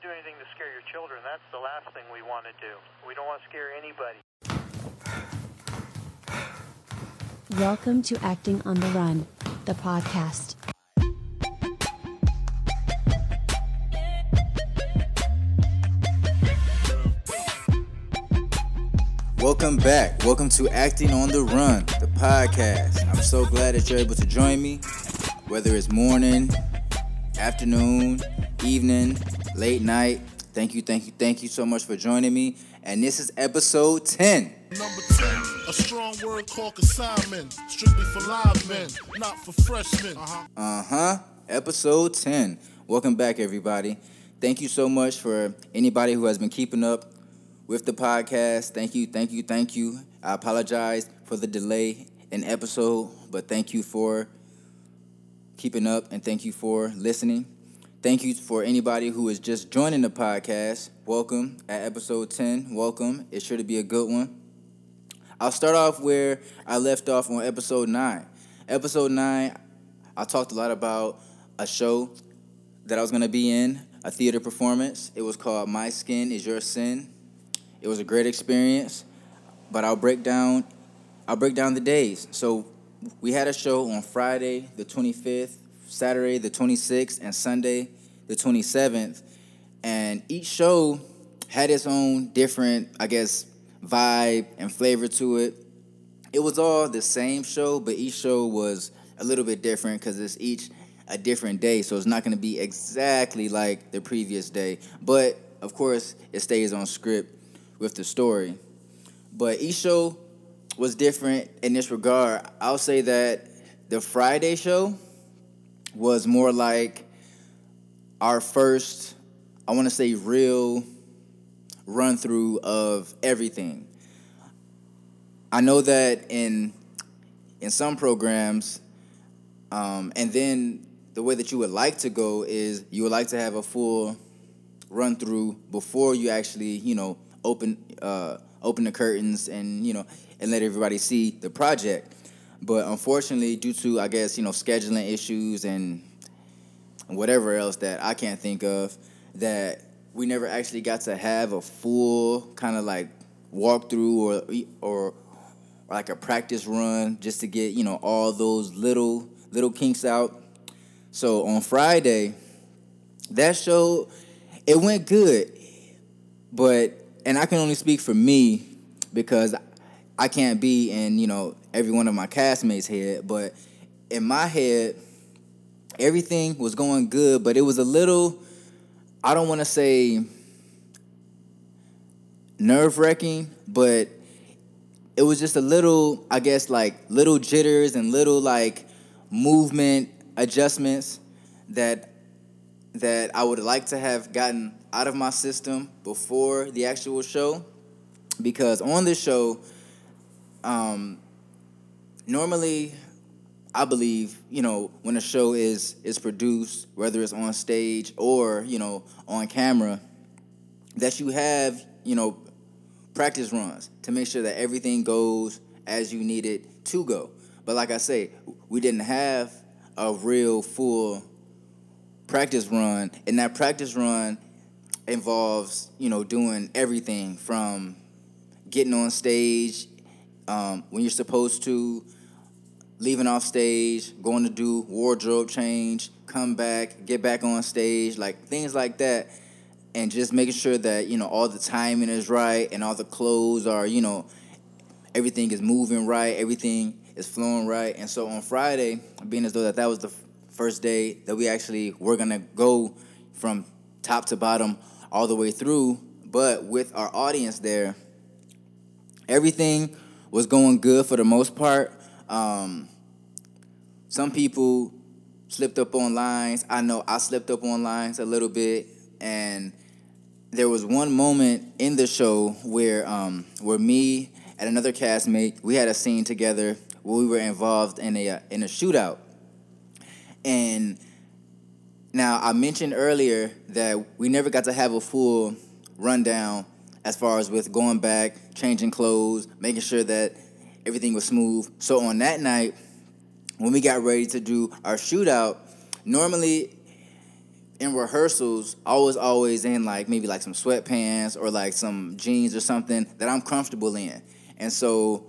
want to do anything to scare your children. That's the last thing we want to do. We don't want to scare anybody. Welcome to Acting on the Run, the podcast. Welcome back. Welcome to Acting on the Run, the podcast. I'm so glad that you're able to join me, whether it's morning, afternoon, evening, late night. Thank you, thank you, thank you so much for joining me. And this is episode 10. Number 10, a strong word called consignment. Strictly for live men, not for freshmen. Uh-huh. Uh huh. Episode 10. Welcome back, everybody. Thank you so much for anybody who has been keeping up with the podcast. Thank you, thank you, thank you. I apologize for the delay in episode, but thank you for keeping up and thank you for listening. Thank you for anybody who is just joining the podcast. Welcome at episode 10. Welcome. It's sure to be a good one. I'll start off where I left off on episode 9. Episode 9, I talked a lot about a show that I was going to be in, a theater performance. It was called My Skin is Your Sin. It was a great experience, but I'll break down I'll break down the days. So we had a show on Friday the 25th, Saturday the 26th, and Sunday the 27th. And each show had its own different, I guess, vibe and flavor to it. It was all the same show, but each show was a little bit different because it's each a different day. So it's not going to be exactly like the previous day. But of course, it stays on script with the story. But each show was different in this regard. I'll say that the Friday show was more like our first, I want to say, real run through of everything. I know that in in some programs, um, and then the way that you would like to go is you would like to have a full run through before you actually, you know, open uh, open the curtains and you know and let everybody see the project. But unfortunately, due to I guess you know scheduling issues and whatever else that I can't think of, that we never actually got to have a full kind of like walkthrough or or like a practice run just to get you know all those little little kinks out. So on Friday, that show it went good, but and I can only speak for me because I can't be in you know every one of my castmates' head, but in my head, everything was going good, but it was a little. I don't want to say nerve wracking, but it was just a little, I guess, like little jitters and little like movement adjustments that that I would like to have gotten out of my system before the actual show because on this show um, normally I believe, you know, when a show is is produced, whether it's on stage or, you know, on camera, that you have, you know, practice runs to make sure that everything goes as you need it to go. But like I say, we didn't have a real full practice run, and that practice run involves you know doing everything from getting on stage um, when you're supposed to, leaving off stage, going to do wardrobe change, come back, get back on stage, like things like that, and just making sure that you know all the timing is right and all the clothes are you know everything is moving right, everything is flowing right, and so on Friday, being as though that that was the first day that we actually were gonna go from top to bottom all the way through, but with our audience there, everything was going good for the most part. Um, some people slipped up on lines. I know I slipped up on lines a little bit, and there was one moment in the show where um, where me and another castmate we had a scene together where we were involved in a uh, in a shootout, and now I mentioned earlier that we never got to have a full rundown as far as with going back, changing clothes, making sure that everything was smooth. So on that night, when we got ready to do our shootout, normally in rehearsals, I was always in like maybe like some sweatpants or like some jeans or something that I'm comfortable in. And so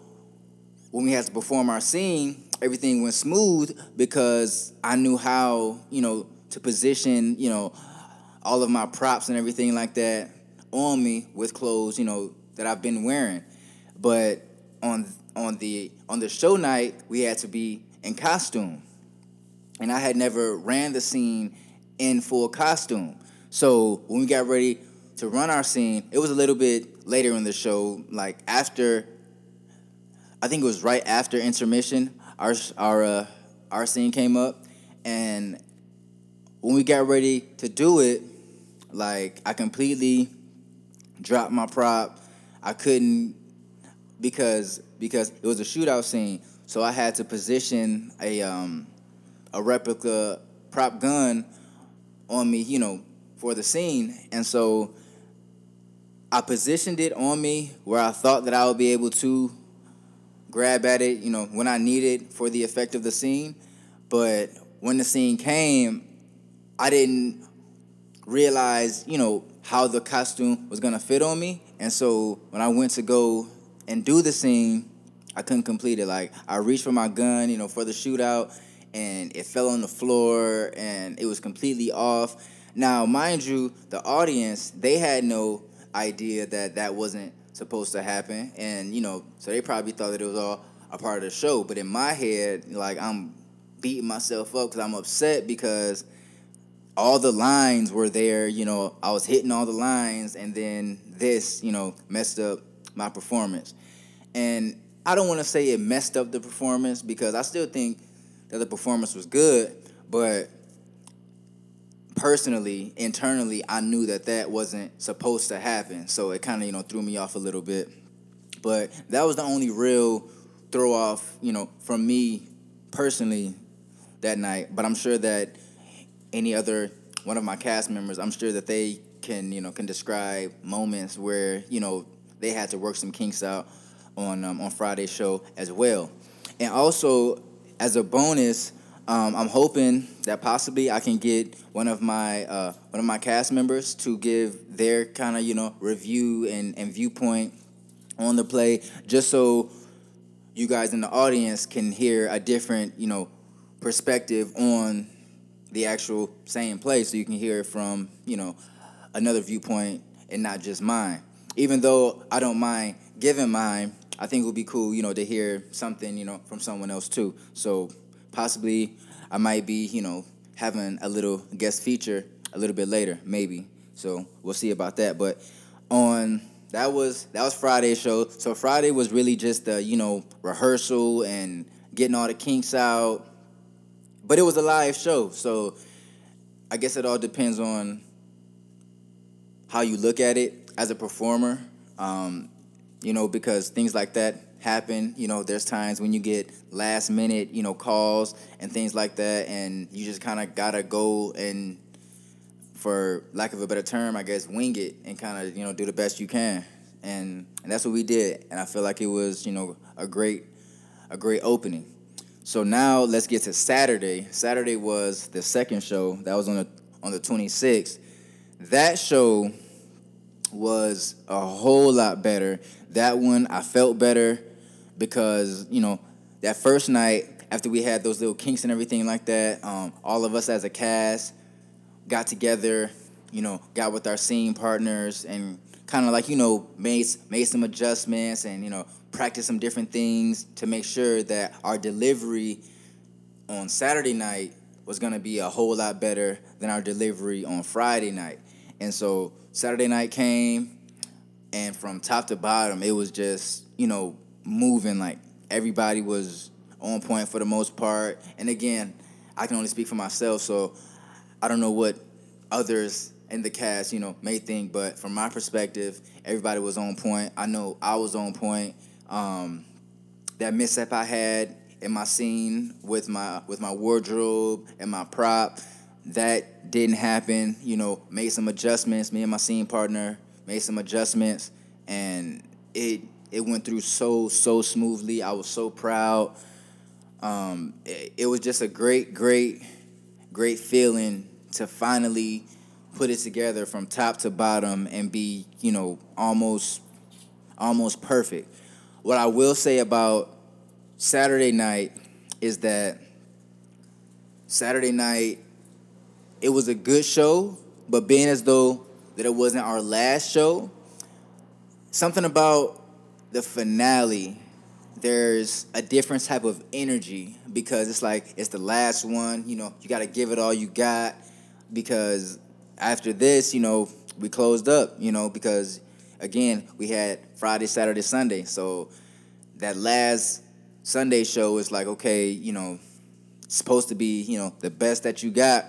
when we had to perform our scene, everything went smooth because I knew how, you know, to position, you know, all of my props and everything like that on me with clothes, you know, that I've been wearing. But on on the on the show night, we had to be in costume. And I had never ran the scene in full costume. So when we got ready to run our scene, it was a little bit later in the show, like after I think it was right after intermission, our our uh, our scene came up and when we got ready to do it, like I completely dropped my prop. I couldn't because because it was a shootout scene, so I had to position a um, a replica prop gun on me, you know, for the scene, and so I positioned it on me where I thought that I would be able to grab at it, you know, when I needed for the effect of the scene. But when the scene came, I didn't realize, you know, how the costume was gonna fit on me. And so when I went to go and do the scene, I couldn't complete it. Like I reached for my gun, you know, for the shootout, and it fell on the floor, and it was completely off. Now, mind you, the audience they had no idea that that wasn't supposed to happen, and you know, so they probably thought that it was all a part of the show. But in my head, like I'm beating myself up because I'm upset because all the lines were there. You know, I was hitting all the lines, and then this, you know, messed up my performance. And I don't want to say it messed up the performance because I still think that the performance was good, but personally, internally, I knew that that wasn't supposed to happen. So it kind of, you know, threw me off a little bit. But that was the only real throw off, you know, from me personally that night. But I'm sure that any other one of my cast members, I'm sure that they can, you know, can describe moments where, you know, they had to work some kinks out on um, on Friday's show as well. And also, as a bonus, um, I'm hoping that possibly I can get one of my uh, one of my cast members to give their kind of you know review and, and viewpoint on the play, just so you guys in the audience can hear a different you know perspective on the actual same play, so you can hear it from you know another viewpoint and not just mine. Even though I don't mind giving mine, I think it would be cool, you know, to hear something, you know, from someone else too. So possibly I might be, you know, having a little guest feature a little bit later, maybe. So we'll see about that. But on that was that was Friday's show. So Friday was really just the, you know, rehearsal and getting all the kinks out. But it was a live show, so I guess it all depends on how you look at it as a performer. Um, you know, because things like that happen. You know, there's times when you get last minute, you know, calls and things like that, and you just kind of gotta go and, for lack of a better term, I guess, wing it and kind of you know do the best you can, and and that's what we did, and I feel like it was you know a great a great opening. So now let's get to Saturday. Saturday was the second show. That was on the on the 26th. That show was a whole lot better. That one I felt better because you know that first night after we had those little kinks and everything like that, um, all of us as a cast got together, you know, got with our scene partners and kind of like you know made made some adjustments and you know practice some different things to make sure that our delivery on Saturday night was gonna be a whole lot better than our delivery on Friday night. And so Saturday night came, and from top to bottom, it was just you know moving. Like everybody was on point for the most part. And again, I can only speak for myself, so I don't know what others in the cast, you know, may think, but from my perspective, everybody was on point. I know I was on point. Um, that mishap I had in my scene with my with my wardrobe and my prop, that didn't happen. You know, made some adjustments. Me and my scene partner made some adjustments, and it it went through so so smoothly. I was so proud. Um, it, it was just a great, great, great feeling to finally put it together from top to bottom and be, you know, almost almost perfect. What I will say about Saturday night is that Saturday night it was a good show, but being as though that it wasn't our last show, something about the finale there's a different type of energy because it's like it's the last one you know you got to give it all you got because after this you know we closed up you know because again we had friday saturday sunday. So that last sunday show is like okay you know supposed to be you know the best that you got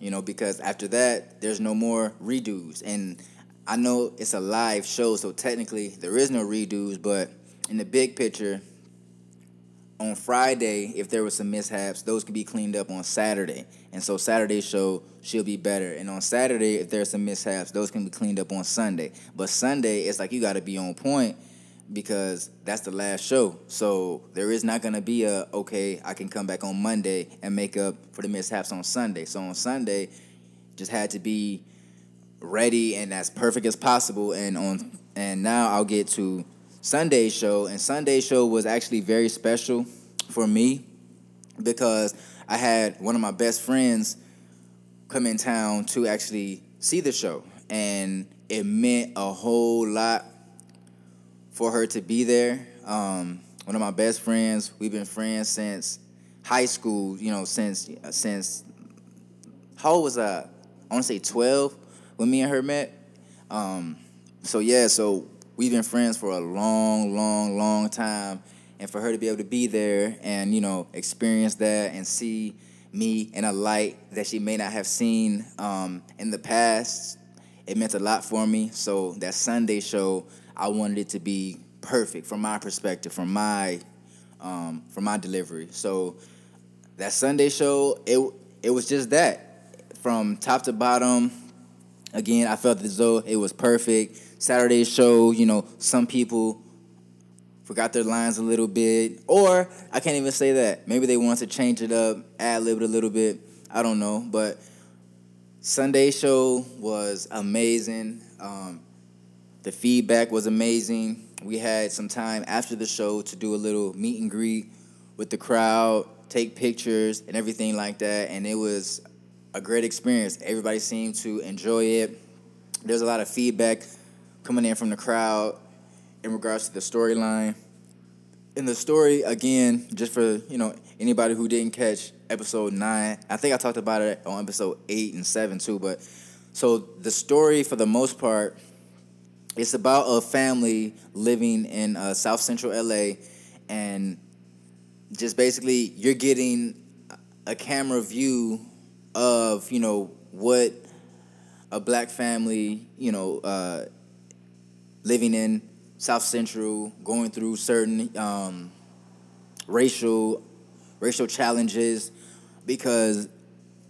you know because after that there's no more redos and i know it's a live show so technically there is no redos but in the big picture, on Friday, if there were some mishaps, those could be cleaned up on Saturday. And so Saturday's show she'll be better. And on Saturday, if there's some mishaps, those can be cleaned up on Sunday. But Sunday, it's like you got to be on point because that's the last show. So there is not to be a okay, I can come back on Monday and make up for the mishaps on Sunday. So on Sunday, just had to be ready and as perfect as possible. And on and now I'll get to Sunday show, and Sunday show was actually very special for me because I had one of my best friends come in town to actually see the show, and it meant a whole lot for her to be there. Um, one of my best friends, we've been friends since high school. You know, since since how old was I? I want to say twelve when me and her met. Um, so yeah, so we've been friends for a long, long, long time. And for her to be able to be there and, you know, experience that and see me in a light that she may not have seen um, in the past, it meant a lot for me. So that Sunday show, I wanted it to be perfect from my perspective, from my um, from my delivery. So that Sunday show, it it was just that from top to bottom. Again, I felt as though it was perfect. Saturday show, you know, some people forgot their lines a little bit, or I can't even say that. Maybe they wanted to change it up, ad lib it a little bit. I don't know, but Sunday show was amazing. Um, the feedback was amazing. We had some time after the show to do a little meet and greet with the crowd, take pictures, and everything like that. And it was a great experience. Everybody seemed to enjoy it. There's a lot of feedback coming in from the crowd in regards to the storyline. In the story, again, just for you know anybody who didn't catch episode nine, I think I talked about it on episode eight and seven too. But so the story, for the most part, it's about a family living in uh, South Central LA, and just basically you're getting a camera view of you know what a black family you know uh, living in South Central, going through certain um, racial racial challenges, because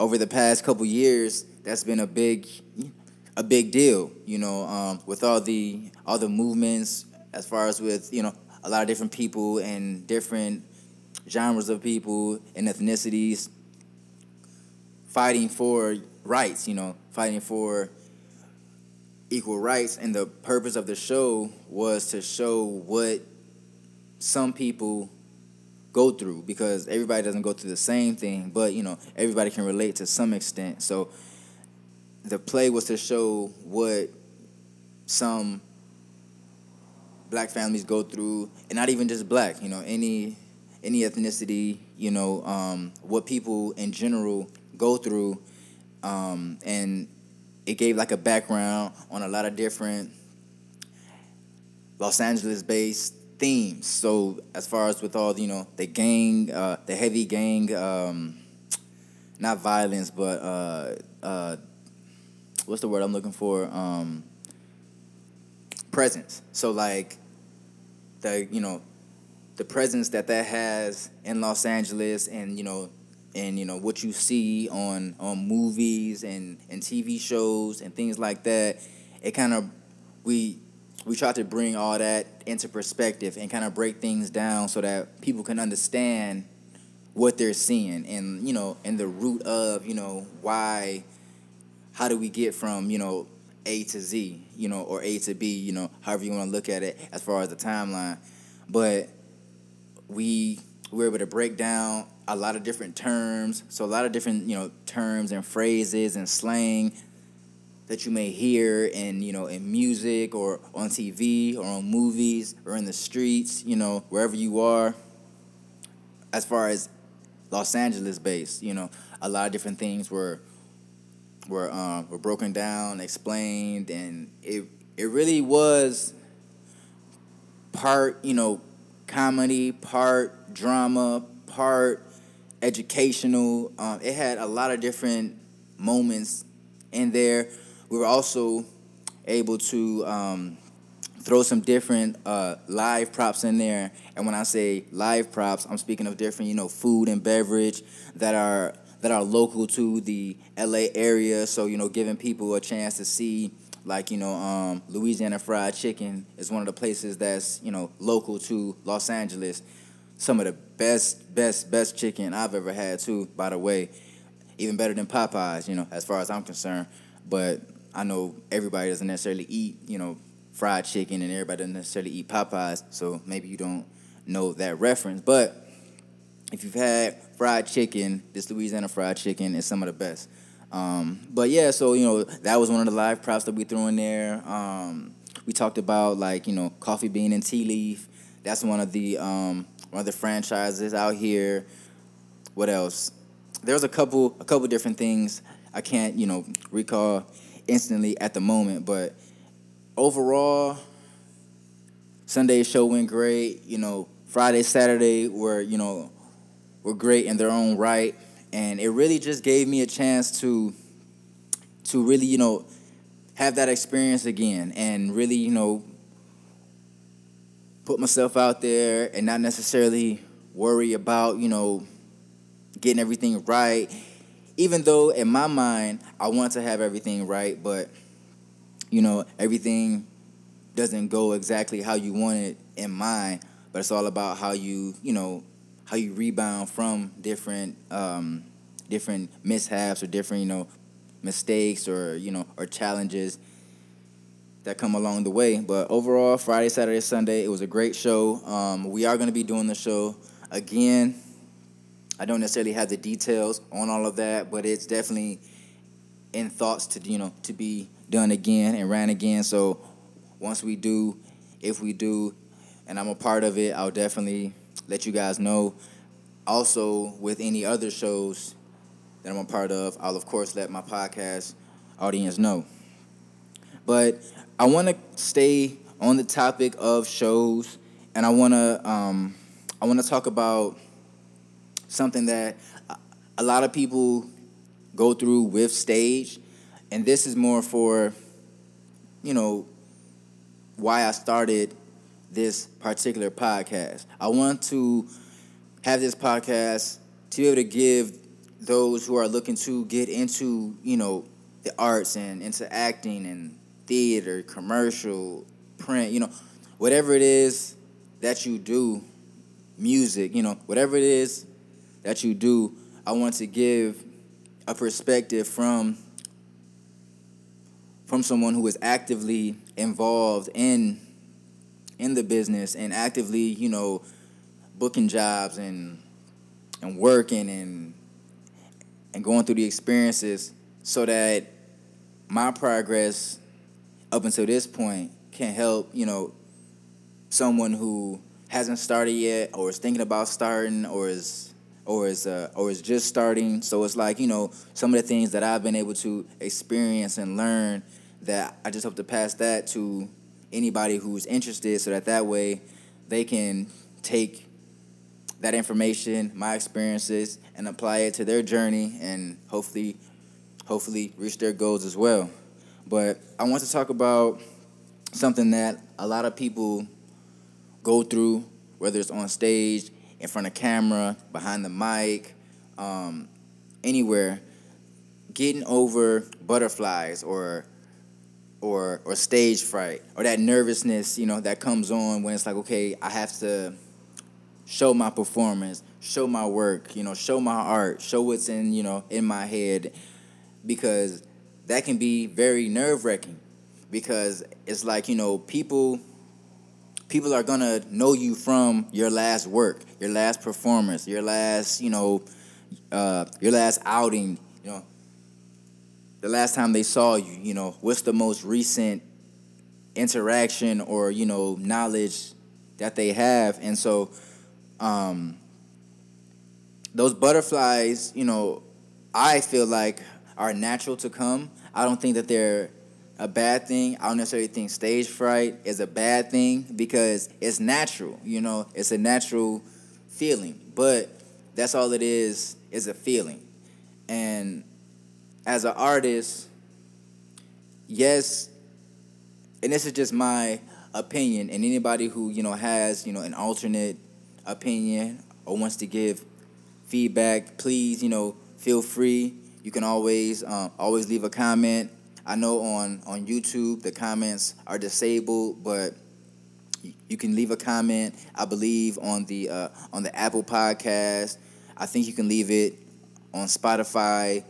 over the past couple years, that's been a big a big deal. You know, um, with all the all the movements as far as with you know a lot of different people and different genres of people and ethnicities fighting for rights. You know, fighting for equal rights and the purpose of the show was to show what some people go through because everybody doesn't go through the same thing but you know everybody can relate to some extent so the play was to show what some black families go through and not even just black you know any any ethnicity you know um, what people in general go through um, and it gave like a background on a lot of different Los Angeles based themes. So as far as with all you know the gang, uh, the heavy gang, um, not violence, but uh, uh, what's the word I'm looking for? Um, presence. So like the you know the presence that that has in Los Angeles, and you know and you know what you see on on movies and and TV shows and things like that it kind of we we try to bring all that into perspective and kind of break things down so that people can understand what they're seeing and you know and the root of you know why how do we get from you know A to Z, you know, or A to B, you know, however you want to look at it as far as the timeline. But we were able to break down a lot of different terms, so a lot of different you know terms and phrases and slang that you may hear in you know in music or on TV or on movies or in the streets, you know, wherever you are. As far as Los Angeles based, you know, a lot of different things were were um, were broken down, explained, and it it really was part you know comedy, part drama, part educational. Um, it had a lot of different moments in there. We were also able to um, throw some different uh, live props in there. And when I say live props, I'm speaking of different, you know, food and beverage that are that are local to the LA area. So you know, giving people a chance to see. Like you know, um, Louisiana Fried Chicken is one of the places that's you know local to Los Angeles. Some of the best, best, best chicken I've ever had too. By the way, even better than Popeyes. You know, as far as I'm concerned. But I know everybody doesn't necessarily eat you know fried chicken, and everybody doesn't necessarily eat Popeyes. So maybe you don't know that reference, but if you've had fried chicken, this Louisiana fried chicken is some of the best. Um, but yeah, so you know that was one of the live props that we threw in there. Um, we talked about like you know coffee bean and tea leaf. That's one of the um, one of the franchises out here. What else? There's a couple a couple different things I can't you know recall instantly at the moment, but overall, Sunday's show went great. You know, Friday, Saturday were you know were great in their own right, and it really just gave me a chance to to really you know have that experience again and really you know put myself out there and not necessarily worry about you know getting everything right. Even though in my mind I want to have everything right but you know everything doesn't go exactly how you want it in mind. But it's all about how you you know how you rebound from different um, different mishaps or different you know mistakes or you know or challenges that come along the way. But overall, Friday, Saturday, Sunday, it was a great show. Um, we are going to be doing the show again. I don't necessarily have the details on all of that, but it's definitely in thoughts to you know to be done again and ran again. So once we do, if we do, and I'm a part of it, I'll definitely let you guys know. Also, with any other shows that I'm a part of, I'll of course let my podcast audience know. But I want to stay on the topic of shows, and I want to um, I want to talk about something that a lot of people go through with stage, and this is more for you know why I started this particular podcast. I want to have this podcast to be able to give those who are looking to get into, you know, the arts and into acting and theater, commercial, print, you know, whatever it is that you do, music, you know, whatever it is that you do, I want to give a perspective from from someone who is actively involved in in the business and actively, you know, booking jobs and and working and and going through the experiences so that my progress up until this point can help, you know, someone who hasn't started yet or is thinking about starting or is or is uh, or is just starting. So it's like, you know, some of the things that I've been able to experience and learn that I just hope to pass that to anybody who's interested so that that way they can take that information, my experiences, and apply it to their journey and hopefully hopefully reach their goals as well. But I want to talk about something that a lot of people go through, whether it's on stage, in front of camera, behind the mic, um, anywhere, getting over butterflies or or or stage fright or that nervousness, you know, that comes on when it's like, okay, I have to show my performance, show my work, you know, show my art, show what's in, you know, in my head because that can be very nerve wracking because it's like you know people people are gonna know you from your last work, your last performance, your last you know uh, your last outing, you know the last time they saw you, you know what's the most recent interaction or you know knowledge that they have, and so um, those butterflies, you know, I feel like are natural to come. I don't think that they're a bad thing. I don't necessarily think stage fright is a bad thing because it's natural, you know, it's a natural feeling. But that's all it is, is a feeling. And as an artist, yes, and this is just my opinion, and anybody who, you know, has, you know, an alternate opinion or wants to give feedback, please, you know, feel free. You can always um, always leave a comment. I know on on YouTube the comments are disabled, but you can leave a comment. I believe on the uh, on the Apple Podcast. I think you can leave it on Spotify,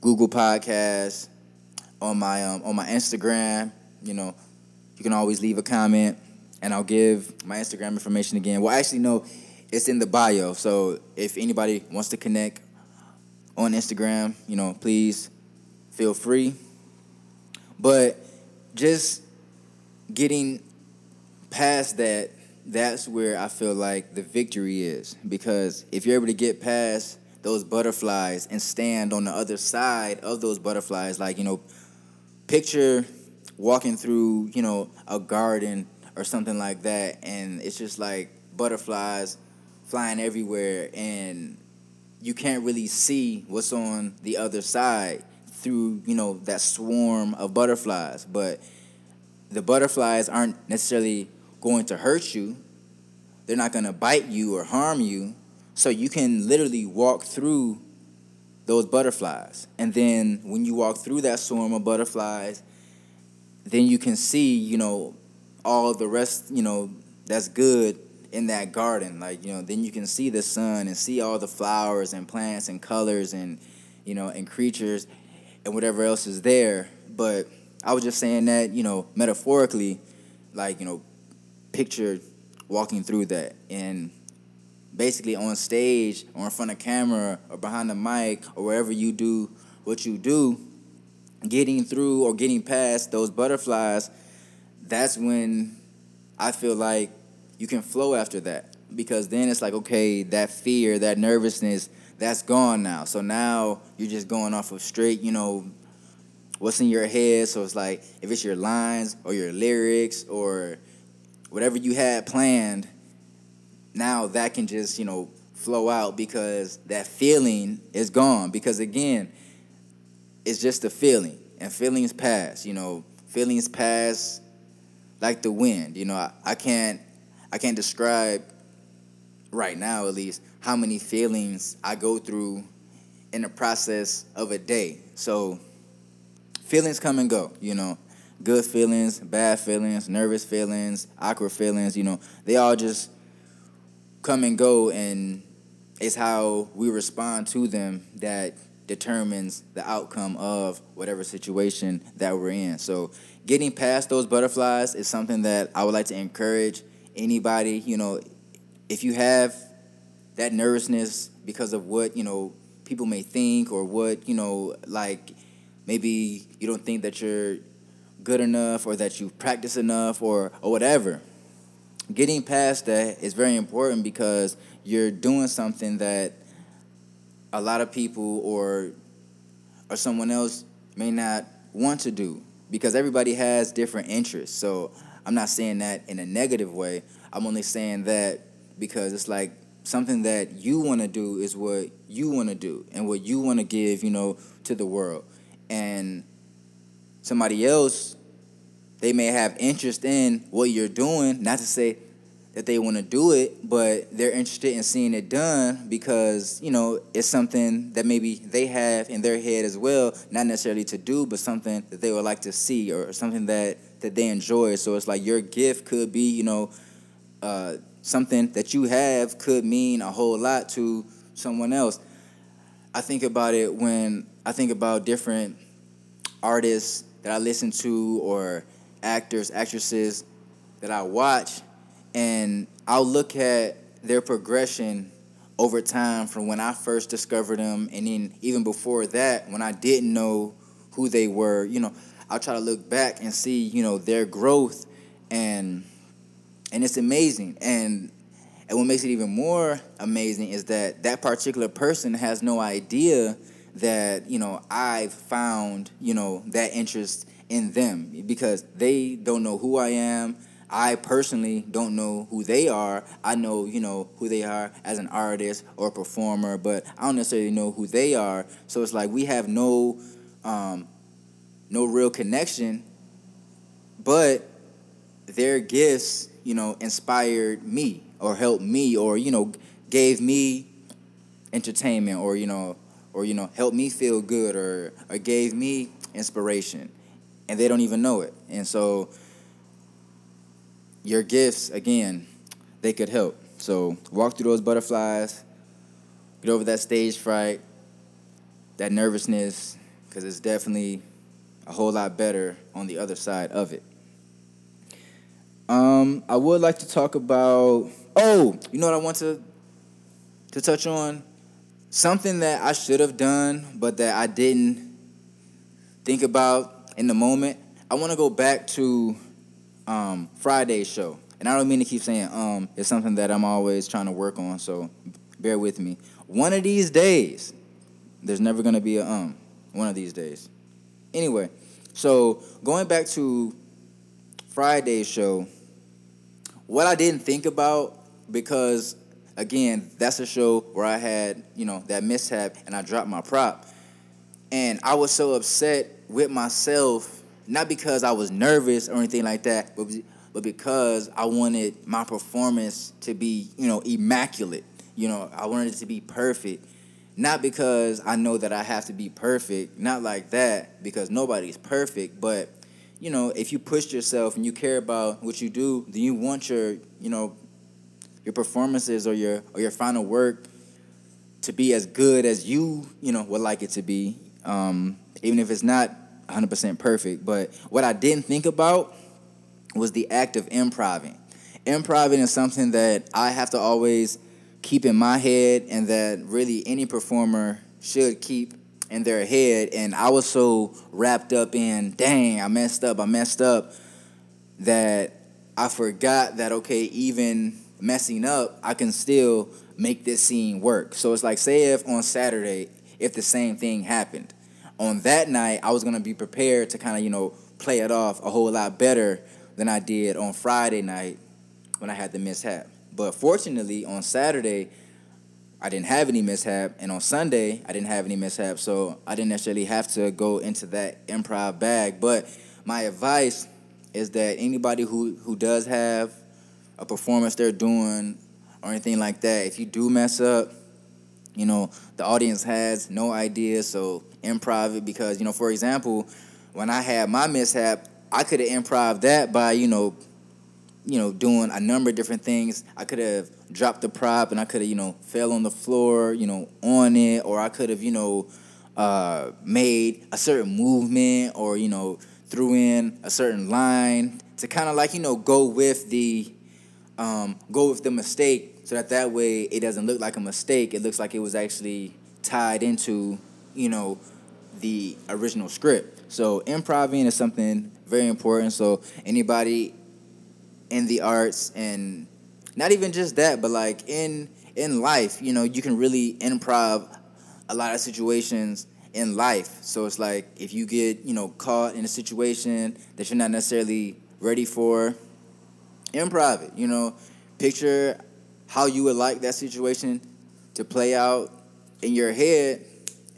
Google Podcasts, on my um, on my Instagram. You know, you can always leave a comment, and I'll give my Instagram information again. Well, actually, no, it's in the bio. So if anybody wants to connect on Instagram, you know, please feel free. But just getting past that, that's where I feel like the victory is. Because if you're able to get past those butterflies and stand on the other side of those butterflies, like, you know, picture walking through, you know, a garden or something like that, and it's just like butterflies flying everywhere, and you can't really see what's on the other side through you know that swarm of butterflies. But the butterflies aren't necessarily going to hurt you. They're not going to bite you or harm you so you can literally walk through those butterflies. And then when you walk through that swarm of butterflies then you can see you know all the rest you know that's good in that garden. Like you know then you can see the sun and see all the flowers and plants and colors and you know and creatures and whatever else is there. But i was just saying that you know metaphorically like you know picture walking through that. And basically on stage or in front of camera or behind the mic or wherever you do what you do getting through or getting past those butterflies that's when i feel like you can flow after that. Because then it's like okay that fear that nervousness that's gone now. So now you're just going off of straight you know what's in your head. So it's like if it's your lines or your lyrics or whatever you had planned now that can just you know flow out because that feeling is gone because again it's just a feeling and feelings pass you know feelings pass like the wind you know I, I can't I can't describe right now, at least, how many feelings I go through in the process of a day. So, feelings come and go, you know. Good feelings, bad feelings, nervous feelings, awkward feelings, you know, they all just come and go, and it's how we respond to them that determines the outcome of whatever situation that we're in. So, getting past those butterflies is something that I would like to encourage anybody, you know, if you have that nervousness because of what, you know, people may think or what, you know, like maybe you don't think that you're good enough or that you practice enough or, or whatever. Getting past that is very important because you're doing something that a lot of people or or someone else may not want to do because everybody has different interests. So I'm not saying that in a negative way. I'm only saying that because it's like something that you want to do is what you want to do and what you want to give, you know, to the world. And somebody else, they may have interest in what you're doing, not to say that they want to do it, but they're interested in seeing it done because, you know, it's something that maybe they have in their head as well, not necessarily to do, but something that they would like to see or something that that they enjoy. So it's like your gift could be, you know, uh, something that you have could mean a whole lot to someone else. I think about it when I think about different artists that I listen to or actors, actresses that I watch, and I'll look at their progression over time from when I first discovered them, and then even before that, when I didn't know who they were, you know, I'll try to look back and see, you know, their growth, and and it's amazing. And and what makes it even more amazing is that that particular person has no idea that you know I've found you know that interest in them because they don't know who I am. I personally don't know who they are. I know, you know, who they are as an artist or performer, but I don't necessarily know who they are. So it's like we have no um, no real connection, but their gifts, you know, inspired me or helped me or, you know, gave me entertainment or, you know, or, you know, helped me feel good or, or gave me inspiration. And they don't even know it. And so your gifts, again, they could help. So walk through those butterflies, get over that stage fright, that nervousness, because it's definitely a whole lot better on the other side of it. Um, I would like to talk about. Oh, you know what I want to to touch on? Something that I should have done, but that I didn't think about in the moment. I want to go back to um, Friday's show, and I don't mean to keep saying um. It's something that I'm always trying to work on, so bear with me. One of these days, there's never gonna be a um. One of these days. Anyway, so going back to Friday's show, what I didn't think about because again, that's a show where I had, you know, that mishap and I dropped my prop. And I was so upset with myself, not because I was nervous or anything like that, but but because I wanted my performance to be, you know, immaculate. You know, I wanted it to be perfect. Not because I know that I have to be perfect, not like that, because nobody's perfect, but you know, if you push yourself and you care about what you do, then you want your, you know, your performances or your or your final work to be as good as you, you know, would like it to be, um, even if it's not 100% perfect. But what I didn't think about was the act of improving. Improving is something that I have to always keep in my head and that really any performer should keep in their head. And I was so wrapped up in, dang, I messed up, I messed up, that I forgot that, okay, even messing up, I can still make this scene work. So it's like, say if on Saturday, if the same thing happened, on that night, I was gonna be prepared to kind of, you know, play it off a whole lot better than I did on Friday night when I had the mishap. But fortunately, on Saturday, I didn't have any mishap, and on Sunday, I didn't have any mishap, so I didn't necessarily have to go into that improv bag. But my advice is that anybody who, who does have a performance they're doing or anything like that, if you do mess up, you know, the audience has no idea, so improv it because, you know, for example, when I had my mishap, I could have improv that by, you know, you know, doing a number of different things. I could have dropped the prop and I could have, you know, fell on the floor, you know, on it, or I could have, you know, uh, made a certain movement or, you know, threw in a certain line to kind of like, you know, go with the um, go with the mistake so that that way it doesn't look like a mistake. It looks like it was actually tied into, you know, the original script. So improving is something very important. So anybody in the arts and not even just that, but like in in life, you know, you can really improv a lot of situations in life. So it's like if you get, you know, caught in a situation that you're not necessarily ready for, improv it, you know. Picture how you would like that situation to play out in your head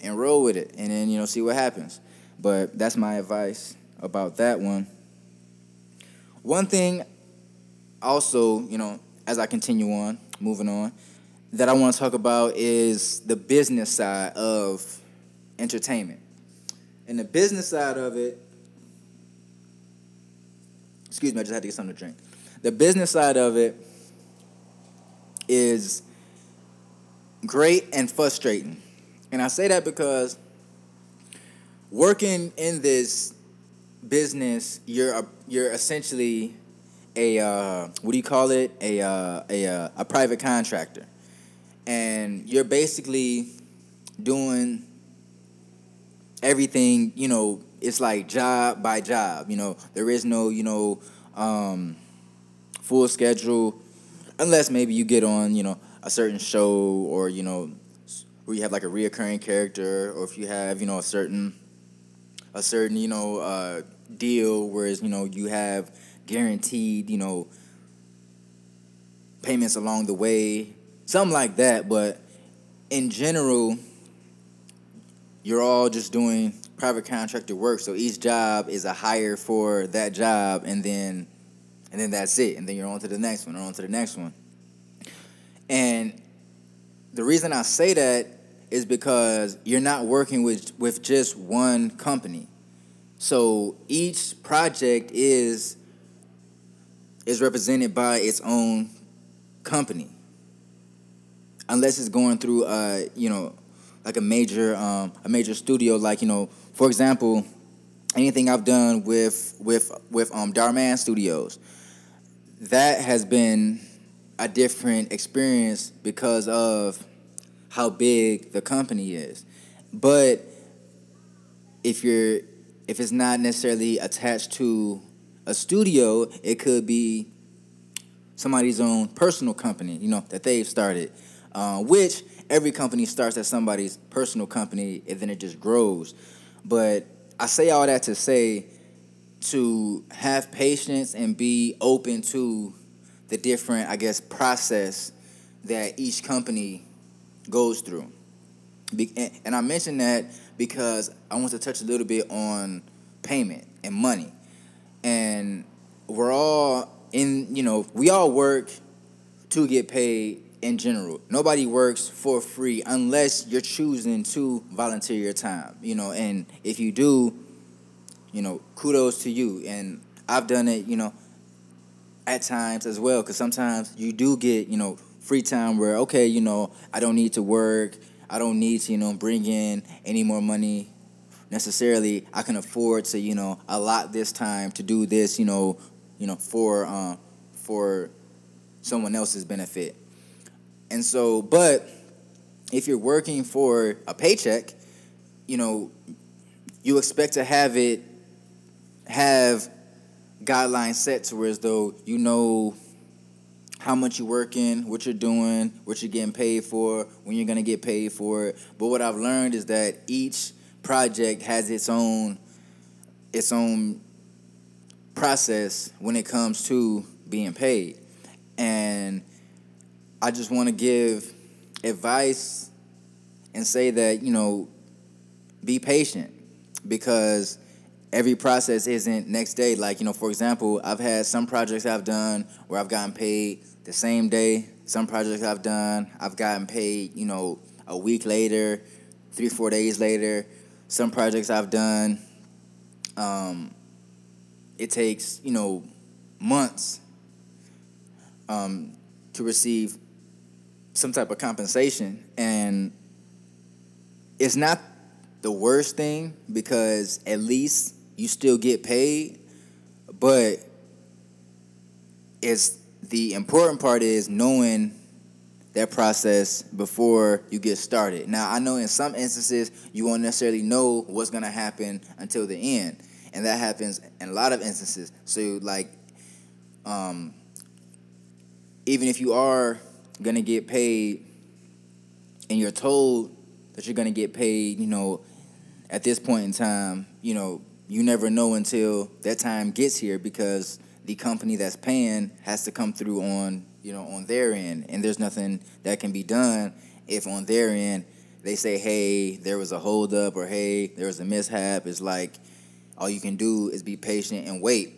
and roll with it and then, you know, see what happens. But that's my advice about that one. One thing also, you know, as I continue on, moving on, that I want to talk about is the business side of entertainment. And the business side of it, excuse me, I just had to get something to drink. The business side of it is great and frustrating. And I say that because working in this business, you're a, you're essentially a uh, what do you call it? A uh, a uh, a private contractor, and you're basically doing everything. You know, it's like job by job. You know, there is no you know um, full schedule unless maybe you get on you know a certain show or you know where you have like a reoccurring character or if you have you know a certain a certain you know uh, deal whereas you know you have guaranteed you know payments along the way something like that. But in general you're all just doing private contractor work. So each job is a hire for that job and then and then that's it. And then you're on to the next one or on to the next one. And the reason i say that is because you're not working with with just one company. So each project is is represented by its own company. Unless it's going through uh you know like a major um, a major studio like you know for example anything I've done with with with um Darman Studios that has been a different experience because of how big the company is but if you're if it's not necessarily attached to a studio it could be somebody's own personal company you know that they've started uh, which every company starts as somebody's personal company and then it just grows. But I say all that to say to have patience and be open to the different, I guess, process that each company goes through. and I mention that because I want to touch a little bit on payment and money. And we're all in, you know, we all work to get paid in general. Nobody works for free unless you're choosing to volunteer your time, you know, and if you do, you know, kudos to you. And I've done it, you know, at times as well, because sometimes you do get, you know, free time where, okay, you know, I don't need to work, I don't need to, you know, bring in any more money necessarily. I can afford to, you know, allot this time to do this, you know, you know, for uh, for someone else's benefit. And so, but if you're working for a paycheck, you know, you expect to have it have guidelines set to where as though you know how much you're working, what you're doing, what you're getting paid for, when you're gonna get paid for it. But what I've learned is that each project has its own its own process when it comes to being paid. And I just want to give advice and say that, you know, be patient because every process isn't next day. Like, you know, for example, I've had some projects I've done where I've gotten paid the same day. Some projects I've done, I've gotten paid, you know, a week later, three, four days later. Some projects I've done, um, it takes, you know, months um, to receive some type of compensation and it's not the worst thing because at least you still get paid but it's the important part is knowing that process before you get started. Now i know in some instances you won't necessarily know what's going to happen until the end and that happens in a lot of instances. So like um, even if you are gonna get paid and you're told that you're gonna get paid, you know, at this point in time, you know, you never know until that time gets here because the company that's paying has to come through on, you know, on their end. And there's nothing that can be done if on their end they say, hey, there was a holdup or hey, there was a mishap. It's like all you can do is be patient and wait.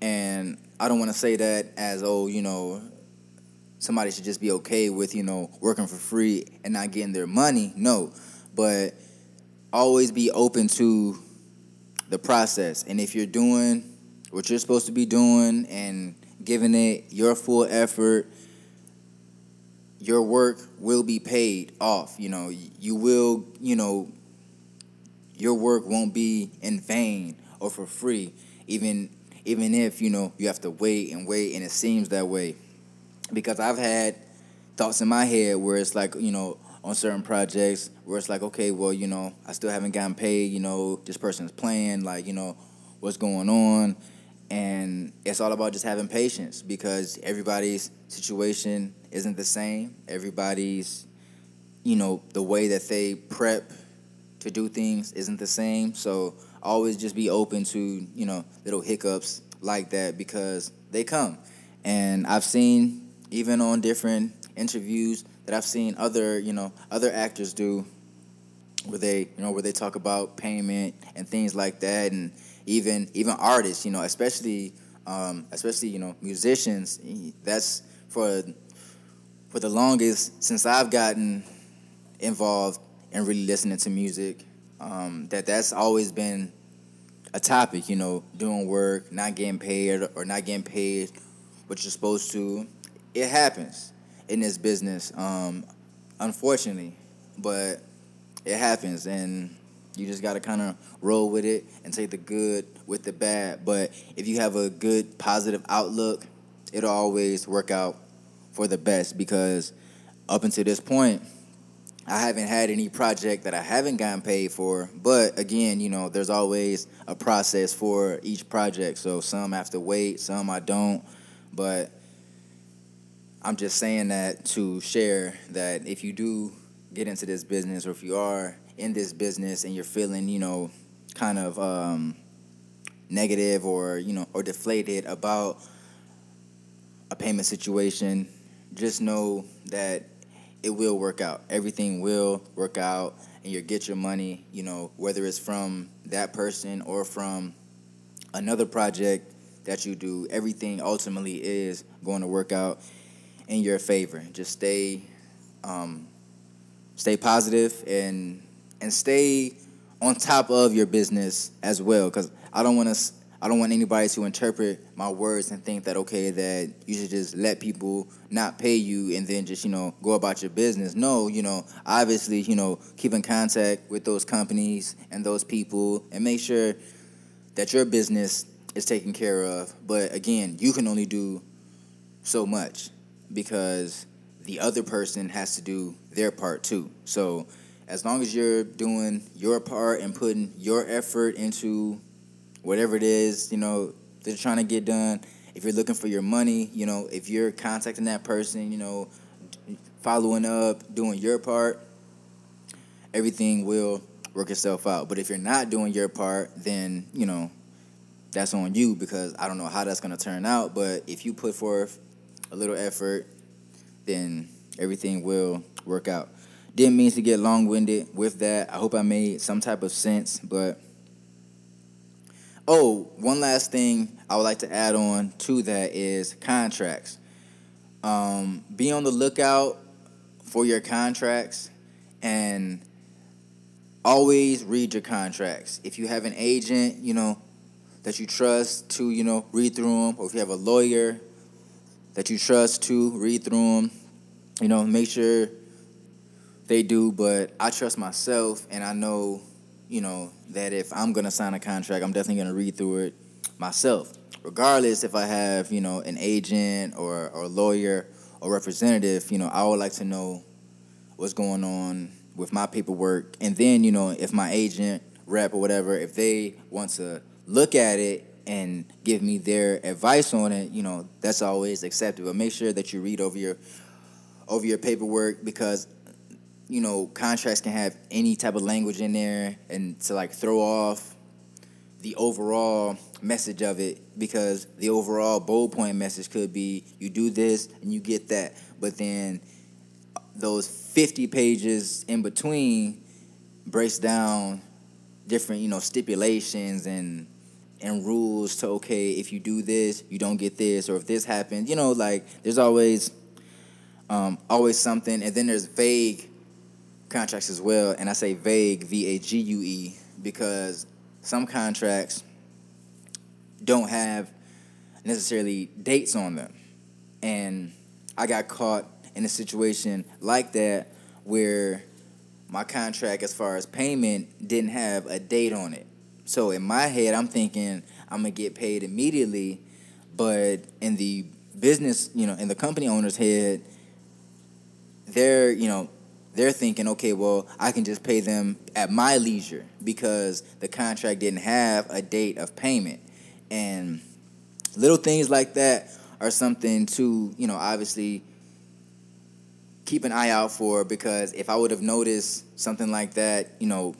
And I don't want to say that as, oh, you know, somebody should just be okay with you know working for free and not getting their money no but always be open to the process. And if you're doing what you're supposed to be doing and giving it your full effort your work will be paid off. You know you will you know your work won't be in vain or for free, even even if you know you have to wait and wait, and it seems that way. Because I've had thoughts in my head where it's like you know on certain projects where it's like okay, well you know I still haven't gotten paid. You know this person's playing like you know what's going on, and it's all about just having patience because everybody's situation isn't the same. Everybody's you know the way that they prep to do things isn't the same. So always just be open to you know little hiccups like that because they come, and I've seen even on different interviews that I've seen other you know other actors do where they you know where they talk about payment and things like that. And even even artists you know especially um, especially you know musicians that's for for the longest since I've gotten involved in really listening to music um, that that's always been a topic you know doing work not getting paid or not getting paid what you're supposed to. It happens in this business um, unfortunately but it happens and you just got to kind of roll with it and take the good with the bad. But if you have a good positive outlook, it'll always work out for the best because up until this point, I haven't had any project that I haven't gotten paid for. But again, you know, there's always a process for each project. So some have to wait, some I don't. But I'm just saying that to share that if you do get into this business or if you are in this business and you're feeling, you know, kind of um, negative or, you know, or deflated about a payment situation, just know that it will work out. Everything will work out and you'll get your money, you know, whether it's from that person or from another project that you do, everything ultimately is going to work out in your favor. Just stay um, stay positive and and stay on top of your business as well. Because i don't want to i don't want anybody to interpret my words and think that okay that you should just let people not pay you and then just you know go about your business. No you know obviously you know keep in contact with those companies and those people and make sure that your business is taken care of. But again you can only do so much because the other person has to do their part too. So as long as you're doing your part and putting your effort into whatever it is, you know, they're trying to get done, if you're looking for your money, you know, if you're contacting that person, you know, following up, doing your part, everything will work itself out. But if you're not doing your part, then, you know, that's on you because I don't know how that's going to turn out. But if you put forth a little effort, then everything will work out. Didn't mean to get long winded with that. I hope I made some type of sense, but oh, one last thing I would like to add on to that is contracts. Um, be on the lookout for your contracts and always read your contracts. If you have an agent, you know, that you trust to, you know, read through them, or if you have a lawyer that you trust to read through them, you know, make sure they do. But I trust myself, and I know, you know, that if I'm gonna sign a contract, I'm definitely gonna read through it myself, regardless if I have, you know, an agent or or lawyer or representative. You know, I would like to know what's going on with my paperwork, and then you know, if my agent, rep, or whatever, if they want to look at it and give me their advice on it, you know, that's always accepted. But make sure that you read over your over your paperwork because you know contracts can have any type of language in there and to like throw off the overall message of it because the overall bold point message could be you do this and you get that but then those 50 pages in between breaks down different you know stipulations and and rules to okay if you do this you don't get this or if this happens you know like there's always um, always something. And then there's vague contracts as well. And i say vague v-a-g-u-e because some contracts don't have necessarily dates on them. And i got caught in a situation like that where my contract as far as payment didn't have a date on it. So in my head, I'm thinking I'm gonna get paid immediately, but in the business, you know, in the company owner's head, they're, you know, they're thinking, okay, well, I can just pay them at my leisure because the contract didn't have a date of payment. And little things like that are something to, you know, obviously keep an eye out for because if I would have noticed something like that, you know,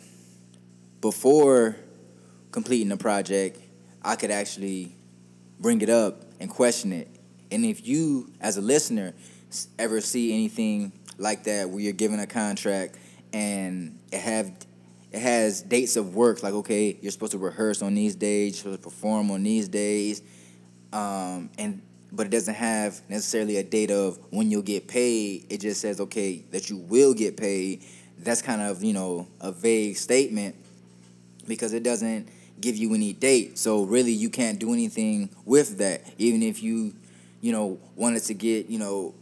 before completing the project, I could actually bring it up and question it. And if you, as a listener, ever see anything like that where you're given a contract and it have it has dates of work like okay you're supposed to rehearse on these days you're supposed to perform on these days um, and but it doesn't have necessarily a date of when you'll get paid it just says okay that you will get paid that's kind of you know a vague statement because it doesn't give you any date so really you can't do anything with that even if you you know wanted to get you know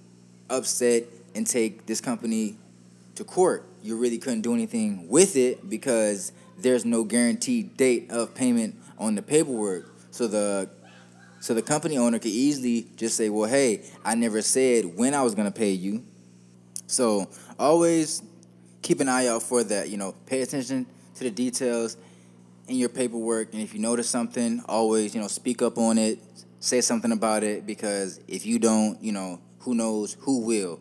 upset and take this company to court. You really couldn't do anything with it because there's no guaranteed date of payment on the paperwork. So the so the company owner could easily just say, "Well, hey, I never said when I was going to pay you." So, always keep an eye out for that, you know, pay attention to the details in your paperwork and if you notice something, always, you know, speak up on it, say something about it because if you don't, you know, who knows who will.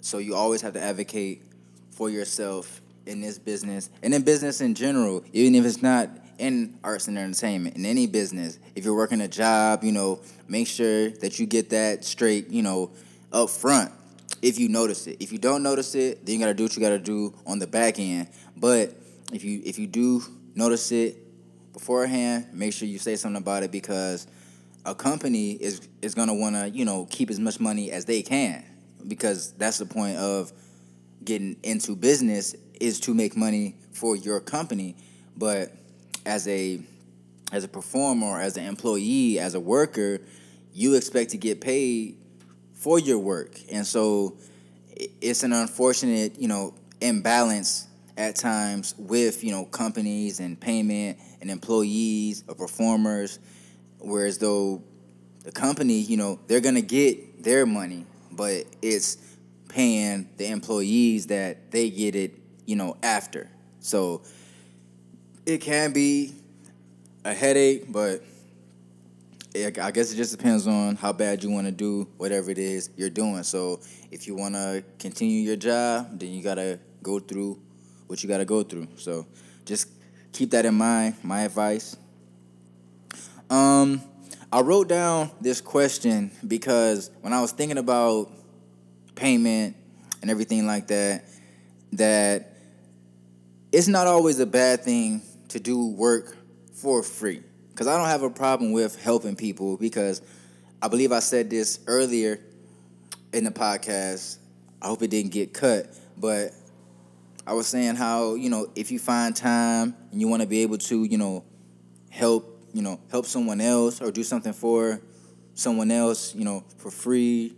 So you always have to advocate for yourself in this business and in business in general, even if it's not in arts and entertainment, in any business. If you're working a job, you know, make sure that you get that straight, you know, up front if you notice it. If you don't notice it, then you gotta do what you gotta do on the back end. But if you if you do notice it beforehand, make sure you say something about it because a company is is gonna wanna, you know, keep as much money as they can because that's the point of getting into business is to make money for your company. But as a as a performer, as an employee, as a worker, you expect to get paid for your work. And so it's an unfortunate, you know, imbalance at times with, you know, companies and payment and employees or performers, whereas though the company, you know, they're gonna get their money but it's paying the employees that they get it, you know, after. So it can be a headache, but I guess it just depends on how bad you want to do whatever it is you're doing. So if you want to continue your job, then you got to go through what you got to go through. So just keep that in mind. My advice. Um, I wrote down this question because when I was thinking about payment and everything like that, that it's not always a bad thing to do work for free. Because I don't have a problem with helping people because I believe I said this earlier in the podcast. I hope it didn't get cut, but I was saying how, you know, if you find time and you want to be able to, you know, help you know, help someone else or do something for someone else, you know, for free,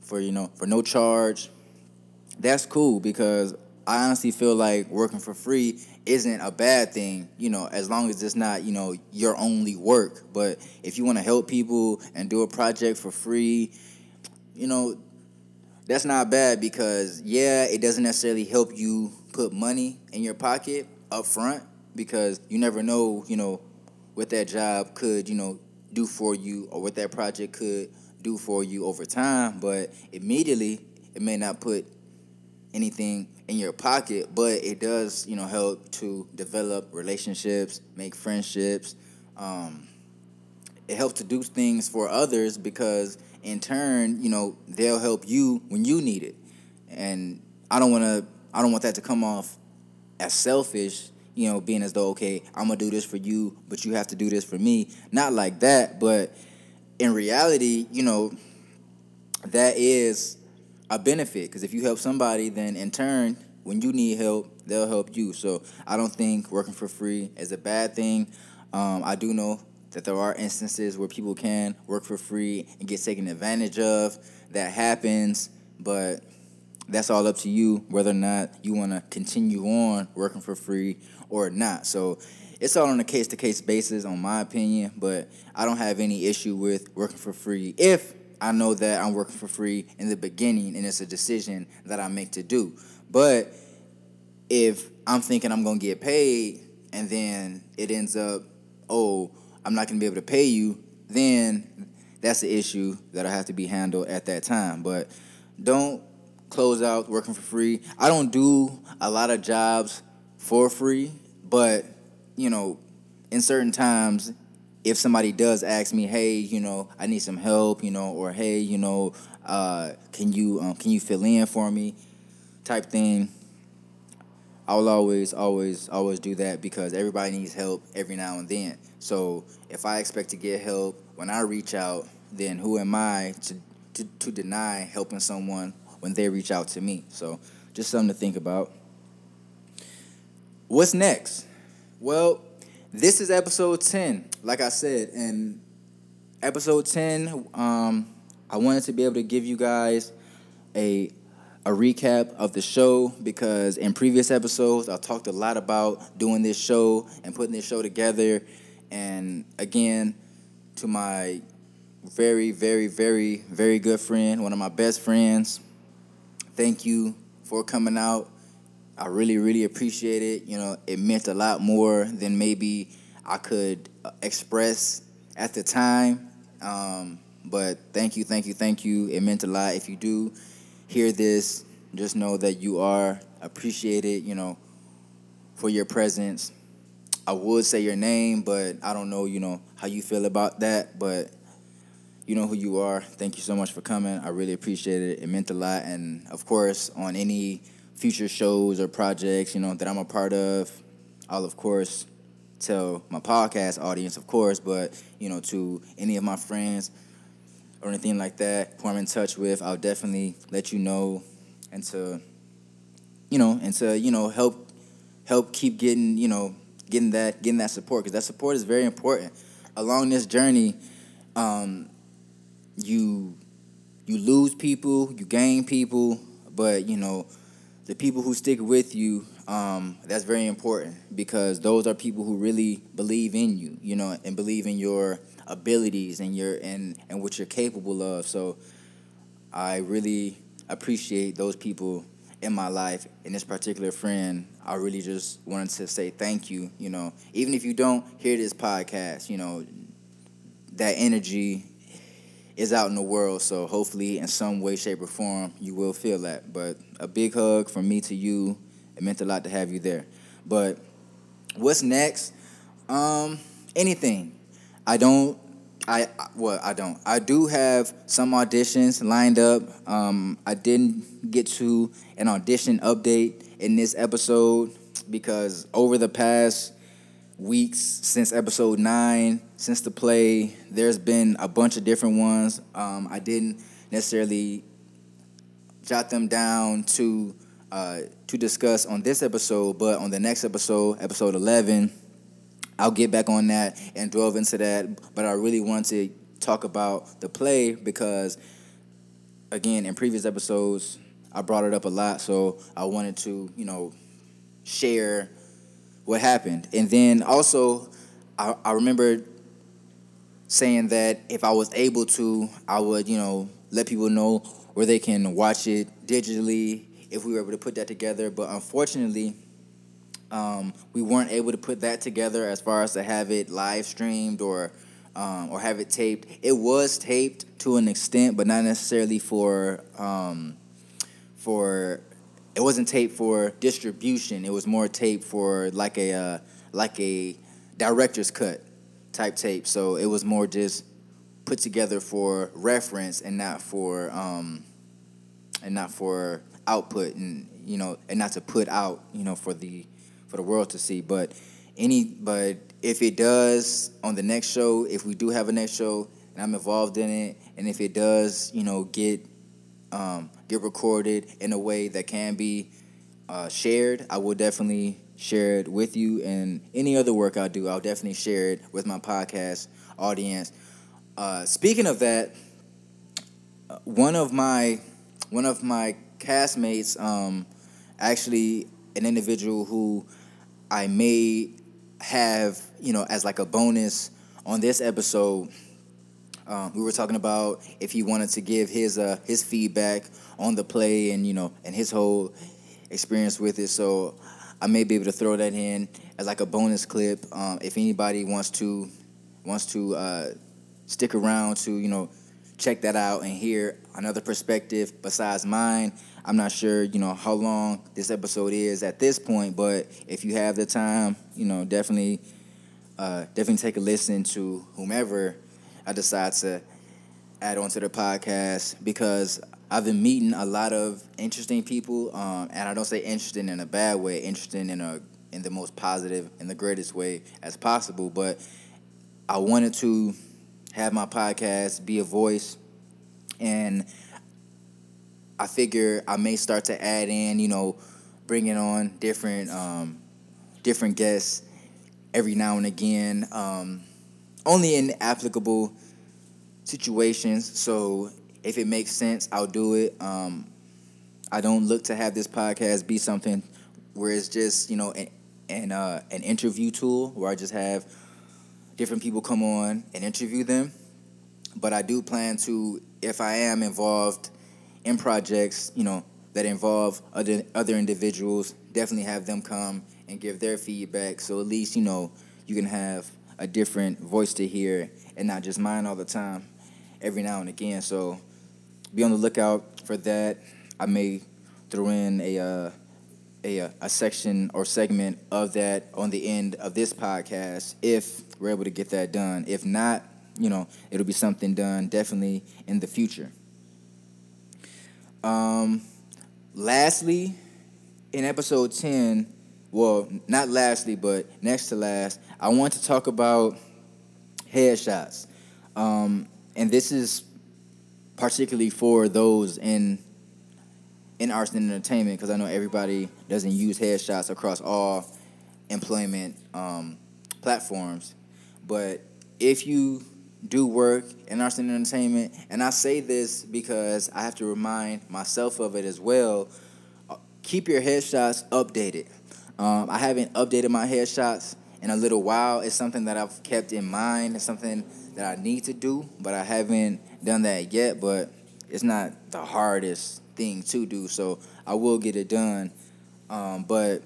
for you know, for no charge, that's cool because I honestly feel like working for free isn't a bad thing, you know, as long as it's not, you know, your only work. But if you want to help people and do a project for free, you know, that's not bad because yeah, it doesn't necessarily help you put money in your pocket up front because you never know, you know, what that job could, you know, do for you or what that project could do for you over time, but immediately it may not put anything in your pocket, but it does, you know, help to develop relationships, make friendships. Um, it helps to do things for others because in turn, you know, they'll help you when you need it. And I don't want to I don't want that to come off as selfish you know, being as though, okay, I'm gonna do this for you, but you have to do this for me. Not like that, but in reality, you know, that is a benefit because if you help somebody, then in turn, when you need help, they'll help you. So I don't think working for free is a bad thing. Um, I do know that there are instances where people can work for free and get taken advantage of. That happens, but that's all up to you whether or not you want to continue on working for free or not. So it's all on a case to case basis, on my opinion. But I don't have any issue with working for free if I know that I'm working for free in the beginning and it's a decision that I make to do. But if I'm thinking I'm gonna get paid and then it ends up, oh, I'm not gonna be able to pay you, then that's the issue that'll have to be handled at that time. But don't close out working for free. I don't do a lot of jobs for free, but you know, in certain times, if somebody does ask me, hey, you know, I need some help, you know, or hey, you know, uh, can you um, can you fill in for me, type thing. I will always, always, always do that because everybody needs help every now and then. So if I expect to get help when I reach out, then who am I to, to, to deny helping someone when they reach out to me? So just something to think about. What's next? Well, this is episode 10, like I said. And episode 10, um, I wanted to be able to give you guys a a recap of the show because in previous episodes I talked a lot about doing this show and putting this show together. And again, to my very, very, very, very good friend, one of my best friends, thank you for coming out. I really, really appreciate it. You know, it meant a lot more than maybe I could uh, express at the time. Um, but thank you, thank you, thank you. It meant a lot. If you do hear this, just know that you are appreciated, you know, for your presence. I would say your name, but I don't know, you know, how you feel about that, but you know who you are. Thank you so much for coming. I really appreciate it. It meant a lot. And of course, on any future shows or projects, you know, that I'm a part of, I'll of course tell my podcast audience, of course, but you know, to any of my friends or anything like that who I'm in touch with, I'll definitely let you know and to you know, and to, you know, help help keep getting, you know, getting that getting that support because that support is very important. Along this journey, um, you you lose people, you gain people, but you know, the people who stick with you, um, that's very important because those are people who really believe in you, you know, and believe in your abilities and your and and what you're capable of. So I really appreciate those people in my life and this particular friend i really just wanted to say thank you you know. Even if you don't hear this podcast you know that energy is out in the world so hopefully in some way shape or form you will feel that. But a big hug from me to you. It meant a lot to have you there. But what's next? Um anything. I don't I well, I don't. I do have some auditions lined up. Um, I didn't get to an audition update in this episode because over the past weeks since episode nine, since the play, there's been a bunch of different ones. Um, I didn't necessarily jot them down to uh, to discuss on this episode, but on the next episode, episode eleven I'll get back on that and delve into that. But I really want to talk about the play because, again, in previous episodes, I brought it up a lot. So I wanted to, you know, share what happened. And then also, I, I remember saying that if I was able to, I would, you know, let people know where they can watch it digitally if we were able to put that together. But unfortunately, um, we weren't able to put that together as far as to have it live streamed or um, or have it taped. It was taped to an extent, but not necessarily for um, for. It wasn't taped for distribution. It was more taped for like a uh, like a director's cut type tape. So it was more just put together for reference and not for um, and not for output and you know and not to put out you know for the for the world to see. But any but if it does on the next show, if we do have a next show and I'm involved in it, and if it does, you know, get um, get recorded in a way that can be uh, shared, I will definitely share it with you. And any other work I do, I'll definitely share it with my podcast audience. Uh, speaking of that, uh, one of my one of my castmates, um, actually an individual who I may have, you know, as like a bonus on this episode. Um, we were talking about if he wanted to give his uh, his feedback on the play and you know and his whole experience with it. So I may be able to throw that in as like a bonus clip. Um, if anybody wants to wants to uh, stick around to you know check that out and hear another perspective besides mine. I'm not sure, you know, how long this episode is at this point, but if you have the time, you know, definitely, uh, definitely take a listen to whomever I decided to add on to the podcast because I've been meeting a lot of interesting people, um, and I don't say interesting in a bad way, interesting in a in the most positive in the greatest way as possible. But I wanted to have my podcast be a voice, and I figure I may start to add in, you know, bringing on different um, different guests every now and again, um, only in applicable situations. So if it makes sense, I'll do it. Um, I don't look to have this podcast be something where it's just you know an an, uh, an interview tool where I just have different people come on and interview them. But I do plan to, if I am involved in projects, you know, that involve other other individuals, definitely have them come and give their feedback. So at least you know you can have a different voice to hear and not just mine all the time, every now and again. So be on the lookout for that. I may throw in a. Uh, a, a section or segment of that on the end of this podcast if we're able to get that done. If not, you know, it'll be something done definitely in the future. Um, lastly, in episode 10, well, not lastly, but next to last, I want to talk about headshots. Um, and this is particularly for those in in arts and entertainment because I know everybody doesn't use headshots across all employment um, platforms. But if you do work in arts and entertainment, and I say this because I have to remind myself of it as well, uh, keep your headshots updated. Um, I haven't updated my headshots in a little while. It's something that I've kept in mind. It's something that I need to do, but I haven't done that yet. But it's not the hardest thing to do, so I will get it done. Um, but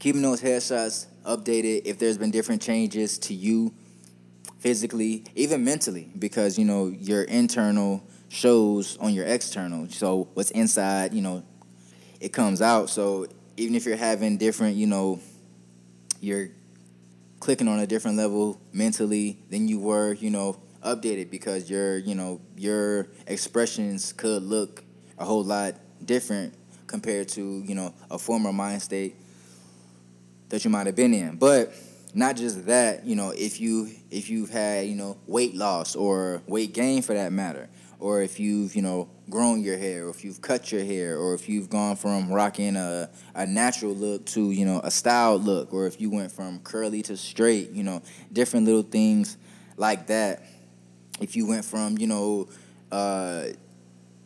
keeping those headshots updated, if there's been different changes to you physically, even mentally, because you know your internal shows on your external. So what's inside, you know, it comes out. So even if you're having different, you know, you're clicking on a different level mentally than you were, you know, updated because your, you know, your expressions could look a whole lot different compared to you know a former mind state that you might have been in. But not just that, you know, if you if you've had you know weight loss or weight gain for that matter, or if you've you know grown your hair, or if you've cut your hair, or if you've gone from rocking a a natural look to you know a styled look, or if you went from curly to straight, you know, different little things like that. If you went from you know. Uh,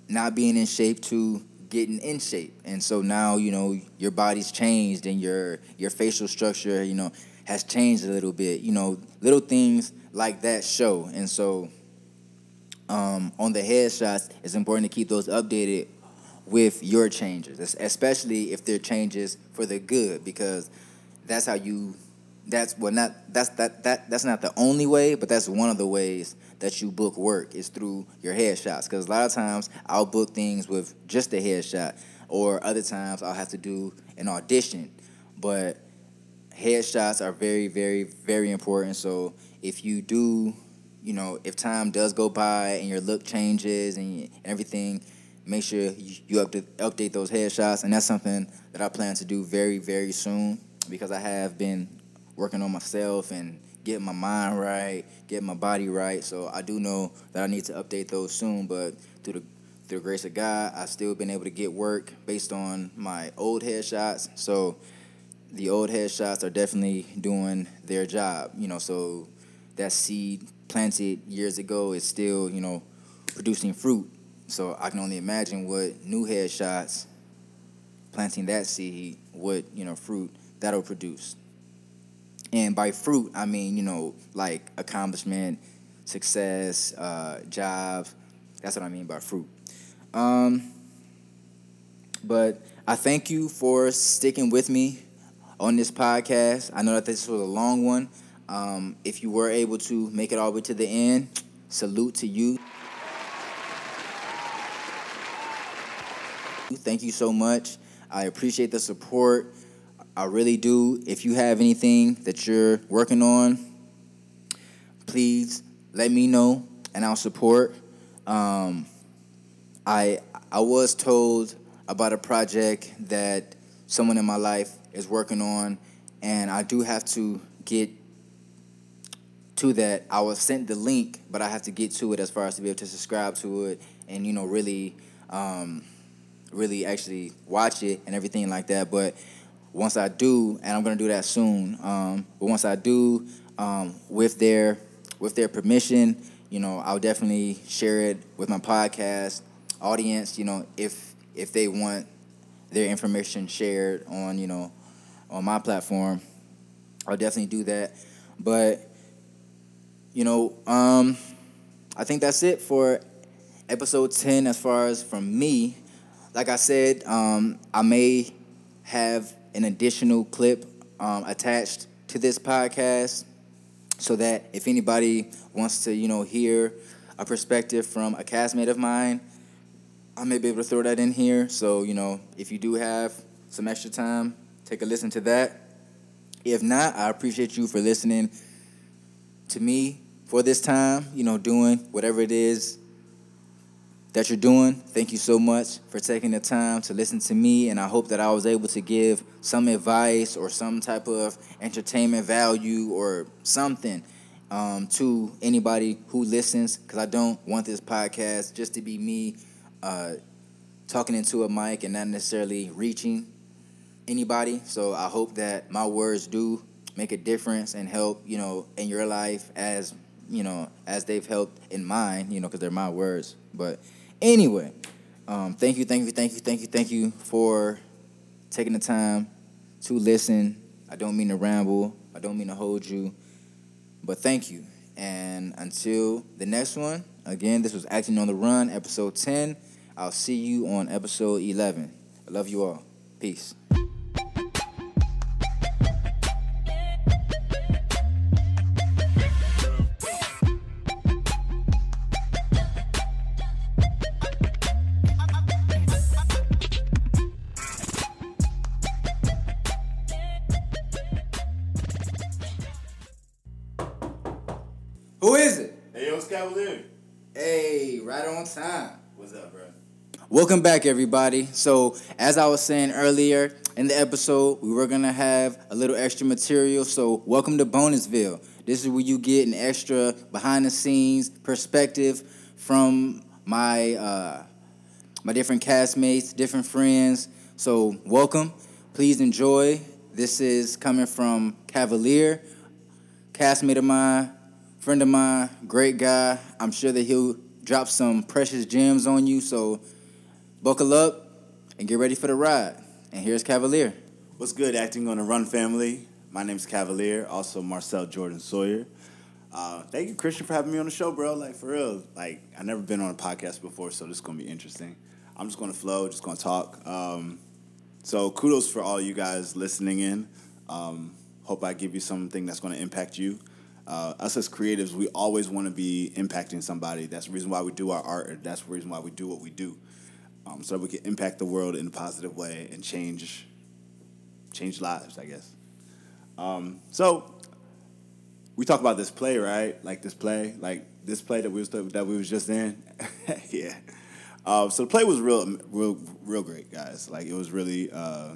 not being in shape to getting in shape. And so now, you know, your body's changed and your your facial structure, you know, has changed a little bit. You know, little things like that show. And so um, on the headshots, it's important to keep those updated with your changes, especially if they're changes for the good, because that's how you that's well not that's that that that's not the only way, but that's one of the ways that you book work is through your headshots. Because a lot of times I'll book things with just a headshot, or other times I'll have to do an audition. But headshots are very, very, very important. So if you do, you know, if time does go by and your look changes and everything, make sure you update, update those headshots. And that's something that I plan to do very, very soon because I have been working on myself and getting my mind right, getting my body right. So I do know that I need to update those soon, but through the through the grace of God, I've still been able to get work based on my old headshots. So the old headshots are definitely doing their job. You know, so that seed planted years ago is still, you know, producing fruit So I can only imagine what new headshots planting that seed, what you know fruit that'll produce. And by fruit, I mean you know like accomplishment, success, uh, jobs. That's what I mean by fruit. Um, but I thank you for sticking with me on this podcast. I know that this was a long one. Um, if you were able to make it all the way to the end, salute to you. Thank you so much. I appreciate the support. I really do. If you have anything that you're working on, please let me know and I'll support. Um, I I was told about a project that someone in my life is working on, and I do have to get to that. I was sent the link, but I have to get to it as far as to be able to subscribe to it and you know really, um, really actually watch it and everything like that. But once I do, and I'm gonna do that soon. Um, but once I do, um, with their with their permission, you know, I'll definitely share it with my podcast audience. You know, if if they want their information shared on you know on my platform, I'll definitely do that. But you know, um, I think that's it for episode ten. As far as from me, like I said, um, I may have an additional clip um, attached to this podcast so that if anybody wants to, you know, hear a perspective from a castmate of mine, I may be able to throw that in here. So, you know, if you do have some extra time, take a listen to that. If not, I appreciate you for listening to me for this time, you know, doing whatever it is that you're doing. Thank you so much for taking the time to listen to me, and I hope that I was able to give some advice or some type of entertainment value or something um, to anybody who listens, because I don't want this podcast just to be me uh, talking into a mic and not necessarily reaching anybody. So I hope that my words do make a difference and help, you know, in your life as you know, as they've helped in mine, you know, because they're my words. But Anyway, um, thank you, thank you, thank you, thank you, thank you for taking the time to listen. I don't mean to ramble, I don't mean to hold you, but thank you. And until the next one, again, this was Acting on the Run, episode 10. I'll see you on episode 11. I love you all. Peace. Welcome back, everybody. So, as I was saying earlier in the episode, we were gonna have a little extra material. So, welcome to Bonusville. This is where you get an extra behind the scenes perspective from my uh, my different castmates, different friends. So, welcome. Please enjoy. This is coming from Cavalier, castmate of mine, friend of mine, great guy. I'm sure that he'll drop some precious gems on you. So buckle up and get ready for the ride. And here's Cavalier. What's good, acting on the Run family? My name's Cavalier, also Marcel Jordan Sawyer. Uh, thank you, Christian, for having me on the show, bro. Like for real, like I never been on a podcast before, so this is gonna be interesting. I'm just gonna flow, just gonna talk. Um, so kudos for all you guys listening in. Um, hope I give you something that's gonna impact you. Uh, us as creatives, we always want to be impacting somebody. That's the reason why we do our art. That's the reason why we do what we do, um, so we can impact the world in a positive way and change, change lives. I guess. Um, so we talk about this play, right? Like this play, like this play that we was that we was just in. yeah. Uh, so the play was real, real, real great, guys. Like it was really, uh,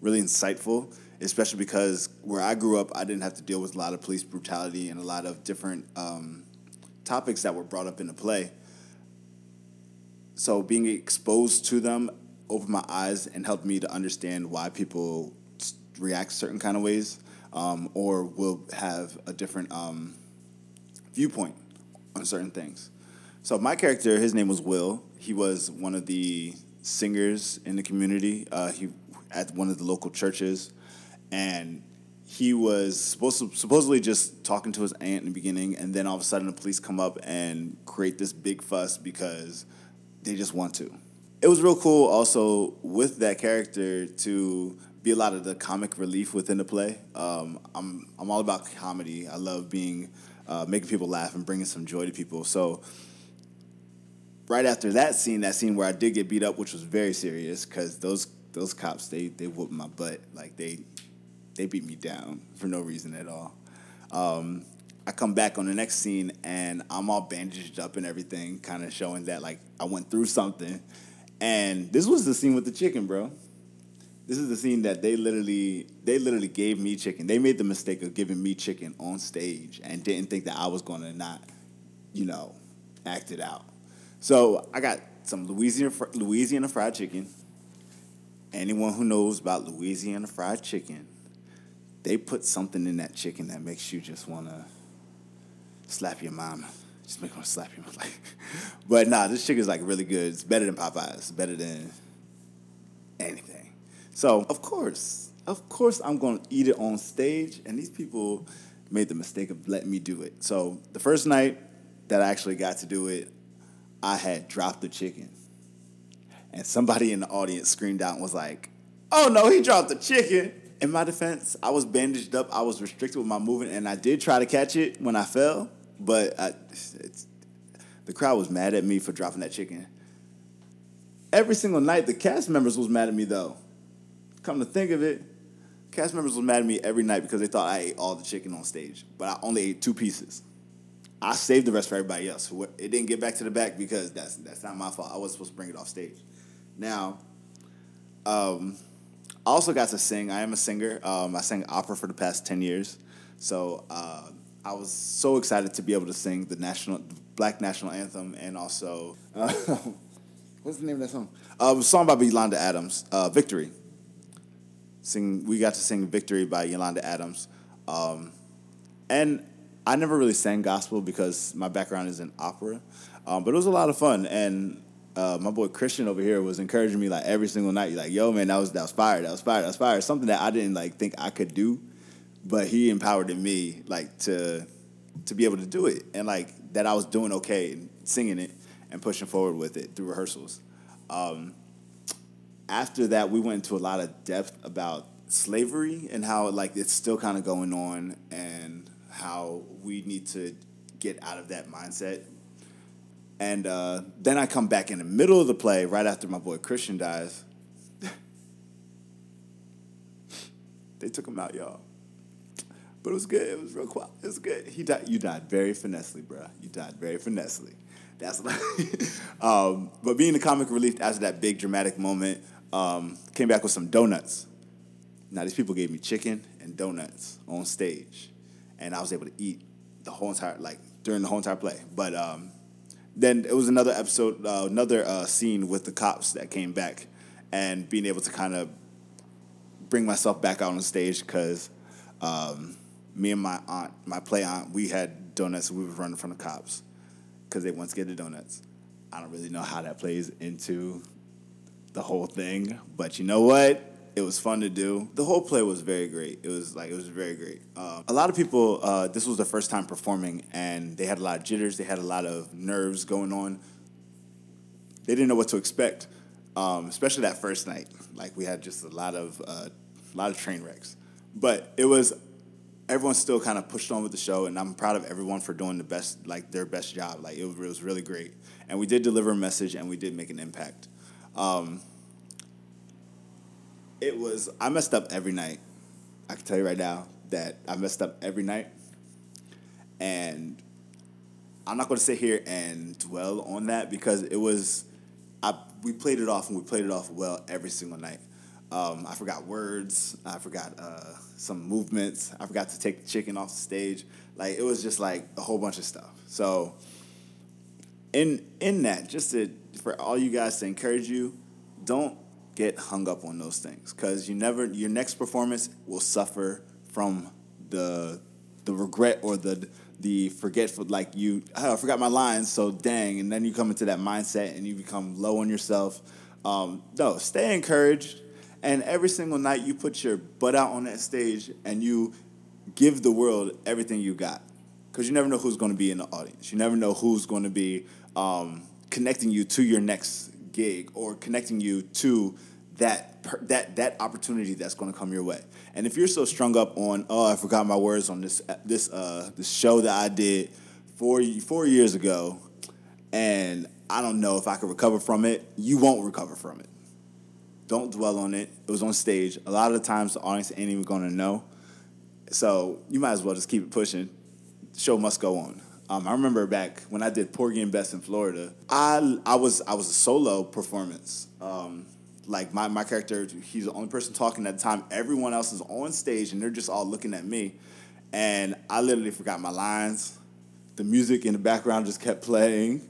really insightful especially because where I grew up, I didn't have to deal with a lot of police brutality and a lot of different um, topics that were brought up in the play. So being exposed to them opened my eyes and helped me to understand why people react certain kind of ways um, or will have a different um, viewpoint on certain things. So my character, his name was Will. He was one of the singers in the community. Uh, he at one of the local churches, and he was supposed to, supposedly just talking to his aunt in the beginning, and then all of a sudden the police come up and create this big fuss because they just want to. It was real cool also with that character to be a lot of the comic relief within the play. Um, I'm I'm all about comedy. I love being uh, making people laugh and bringing some joy to people. So right after that scene, that scene where I did get beat up, which was very serious because those those cops they they whooped my butt like they they beat me down for no reason at all. Um, I come back on the next scene and I'm all bandaged up and everything, kind of showing that like I went through something. And this was the scene with the chicken, bro. This is the scene that they literally they literally gave me chicken. They made the mistake of giving me chicken on stage and didn't think that I was going to not, you know, act it out. So I got some Louisiana Louisiana fried chicken. Anyone who knows about Louisiana fried chicken, they put something in that chicken that makes you just want to slap your mom. Just make her slap you. Like, but nah, this chicken's like really good. It's better than Popeyes. It's better than anything. So of course, of course, I'm gonna eat it on stage. And these people made the mistake of letting me do it. So the first night that I actually got to do it, I had dropped the chicken. And somebody in the audience screamed out and was like, oh no, he dropped the chicken. In my defense, I was bandaged up, I was restricted with my movement, and I did try to catch it when I fell, but I, the crowd was mad at me for dropping that chicken. Every single night, the cast members was mad at me though. Come to think of it, cast members was mad at me every night because they thought I ate all the chicken on stage, but I only ate two pieces. I saved the rest for everybody else. It didn't get back to the back because that's that's not my fault. I wasn't supposed to bring it off stage. Now, um, I also got to sing. I am a singer. Um, I sang opera for the past ten years, so uh, I was so excited to be able to sing the national Black national anthem and also uh, what's the name of that song? Uh, a song by Yolanda Adams, uh, "Victory." Sing. We got to sing "Victory" by Yolanda Adams, um, and I never really sang gospel because my background is in opera, um, but it was a lot of fun. And uh, my boy Christian over here was encouraging me like every single night. Like, yo, man, that was that was fire, that was fire, that was fire. Something that I didn't like think I could do, but he empowered me like to to be able to do it, and like that I was doing okay and singing it and pushing forward with it through rehearsals. Um, after that, we went into a lot of depth about slavery and how like it's still kind of going on and how we need to get out of that mindset. And uh, then I come back in the middle of the play, right after my boy Christian dies. they took him out, y'all. But it was good. It was real quiet. It was good. He died. You died very finessely, bro. You died very finessely. That's like, um, but being the comic relief after that big dramatic moment, um, came back with some donuts. Now these people gave me chicken and donuts on stage and I was able to eat the whole entire like during the whole entire play. But um, then it was another episode, uh, another uh, scene with the cops that came back, and being able to kind of bring myself back out on stage because um, me and my aunt, my play aunt, we had donuts. we were running from the cops because they once get the donuts. I don't really know how that plays into the whole thing, but you know what? It was fun to do. The whole play was very great. It was like it was very great. Um, a lot of people. Uh, this was their first time performing, and they had a lot of jitters. They had a lot of nerves going on. They didn't know what to expect, um, especially that first night. Like we had just a lot of uh, a lot of train wrecks, but it was everyone still kind of pushed on with the show, and I'm proud of everyone for doing the best, like their best job. Like it was, really great, and we did deliver a message, and we did make an impact. Um, it was I messed up every night. I can tell you right now that I messed up every night, and I'm not going to sit here and dwell on that because it was I we played it off and we played it off well every single night. Um, I forgot words. I forgot uh, some movements. I forgot to take the chicken off the stage. Like it was just like a whole bunch of stuff. So in in that, just to for all you guys to encourage you, don't get hung up on those things because you never your next performance will suffer from the the regret or the the forgetful, like you, oh, I forgot my lines, so dang, and then you come into that mindset and you become low on yourself. Um, no, stay encouraged, and every single night you put your butt out on that stage and you give the world everything you got, because you never know who's going to be in the audience. You never know who's going to be um, connecting you to your next gig or connecting you to that that that opportunity that's going to come your way. And if you're so strung up on, oh, I forgot my words on this this uh this show that I did four four years ago, and I don't know if I could recover from it, you won't recover from it. Don't dwell on it. It was on stage. A lot of the times, the audience ain't even to know. So you might as well just keep it pushing. The show must go on. Um, I remember back when I did Porgy and Bess in Florida. I I was I was a solo performance. Um, like my, my character, he's the only person talking at the time. Everyone else is on stage and they're just all looking at me. And I literally forgot my lines. The music in the background just kept playing.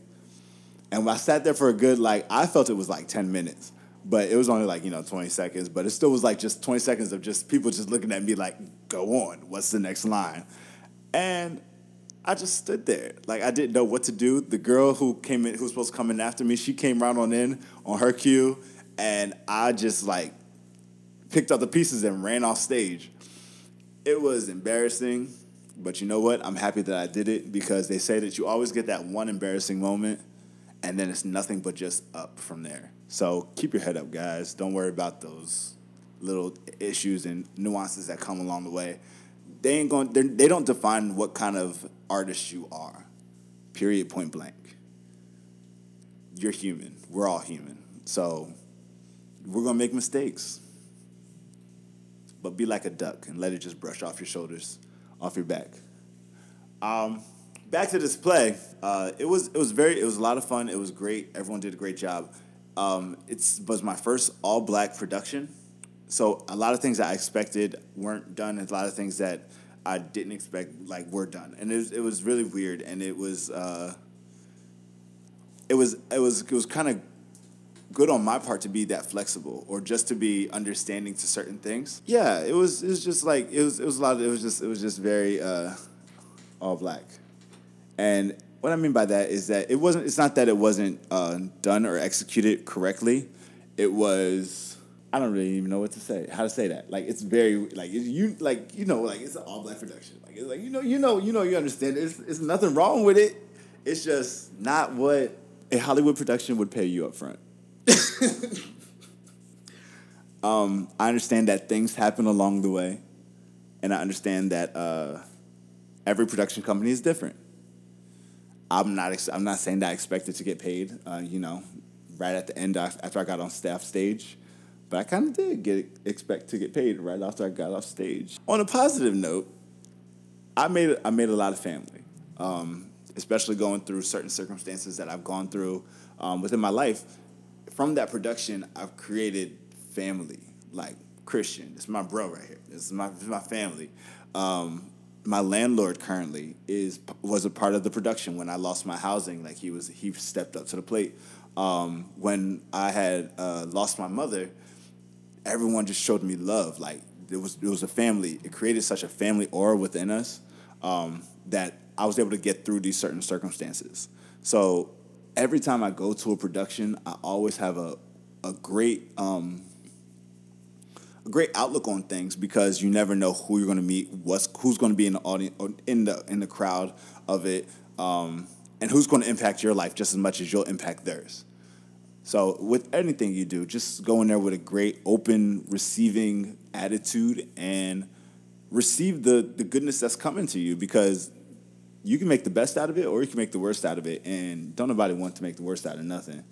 And when I sat there for a good, like, I felt it was like 10 minutes. But it was only like, you know, 20 seconds. But it still was like just 20 seconds of just people just looking at me like, go on, what's the next line? And I just stood there. Like I didn't know what to do. The girl who came in, who was supposed to come in after me, she came right on in on her cue and I just like picked up the pieces and ran off stage. It was embarrassing, but you know what? I'm happy that I did it because they say that you always get that one embarrassing moment and then it's nothing but just up from there. So keep your head up, guys. Don't worry about those little issues and nuances that come along the way. They ain't going. They don't define what kind of artist you are. Period. Point blank. You're human. We're all human. So we're gonna make mistakes. But be like a duck and let it just brush off your shoulders, off your back. Um, back to this play. Uh, it was it was very it was a lot of fun. It was great. Everyone did a great job. Um, it was my first all black production, so a lot of things that I expected weren't done, and a lot of things that I didn't expect like were done, and it was, it was really weird, and it was uh, it was it was it was kind of good on my part to be that flexible or just to be understanding to certain things. Yeah, it was it was just like it was it was a lot of it was just it was just very uh, all black. And what I mean by that is that it wasn't it's not that it wasn't uh, done or executed correctly. It was I don't really even know what to say. How to say that? Like it's very like it's, you like you know like it's an all black production. Like it's like you know you know you know you understand. It's it's nothing wrong with it. It's just not what a Hollywood production would pay you up front. um, I understand that things happen along the way, and I understand that uh, every production company is different. I'm not. Ex- I'm not saying that I expected to get paid. Uh, you know, right at the end after I got on staff stage, but I kind of did get expect to get paid right after I got off stage. On a positive note, I made I made a lot of family, um, especially going through certain circumstances that I've gone through um, within my life from that production, I've created family. Like Christian, it's my bro right here. This is my this is my family. Um, my landlord currently is was a part of the production when I lost my housing. Like he was, he stepped up to the plate. Um, when I had uh, lost my mother, everyone just showed me love. Like it was, it was a family. It created such a family aura within us um, that I was able to get through these certain circumstances. So every time I go to a production, I always have a a great um, great outlook on things because you never know who you're going to meet, what's who's going to be in the audience in the in the crowd of it, um, and who's going to impact your life just as much as you'll impact theirs. So with anything you do, just go in there with a great, open, receiving attitude and receive the the goodness that's coming to you because you can make the best out of it or you can make the worst out of it. And don't nobody want to make the worst out of nothing.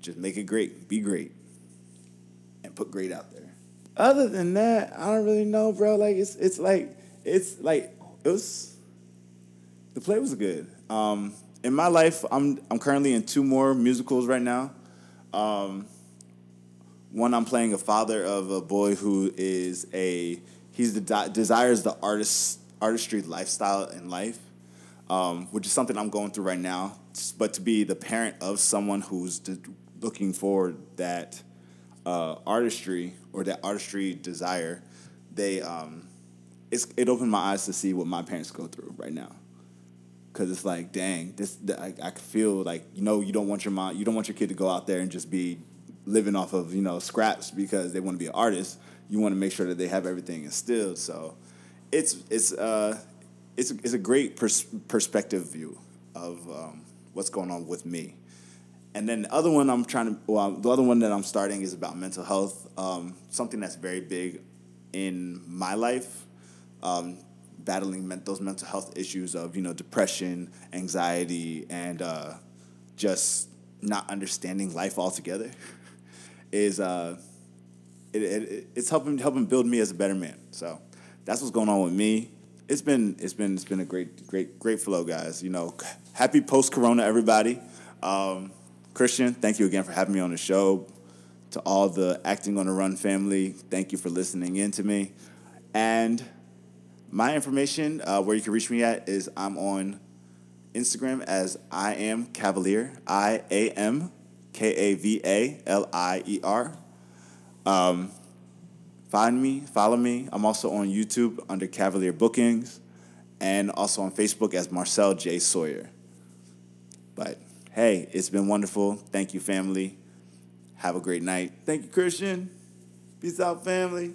Just make it great. Be great. And put great out there. Other than that, I don't really know, bro. Like it's it's like it's like it was the play was good. Um, in my life, I'm I'm currently in two more musicals right now. Um, one, I'm playing a father of a boy who is a he's the desires the artist artistry lifestyle in life, um, which is something I'm going through right now. But to be the parent of someone who's looking for that uh, artistry or that artistry desire, they um, it's it opened my eyes to see what my parents go through right now. Cause it's like, dang, this I, I feel like you know you don't want your mom, you don't want your kid to go out there and just be living off of you know scraps because they want to be an artist. You want to make sure that they have everything instilled. So it's it's uh it's it's a great pers- perspective view of um, what's going on with me. And then the other one I'm trying to, well, the other one that I'm starting is about mental health. Um, something that's very big in my life, um, battling men- those mental health issues of you know depression, anxiety, and uh, just not understanding life altogether, is uh, it, it, it's helping helping build me as a better man. So that's what's going on with me. It's been it's been it's been a great great great flow, guys. You know, happy post Corona, everybody. Um, Christian, thank you again for having me on the show. To all the Acting on the Run family, thank you for listening in to me. And my information, uh, where you can reach me at, is I'm on Instagram as I am Kavalier, I A M K A V A L I E R. Um, find me, follow me. I'm also on YouTube under Kavalier Bookings and also on Facebook as Marcel J. Sawyer. But hey, it's been wonderful. Thank you, family. Have a great night. Thank you, Christian. Peace out, family.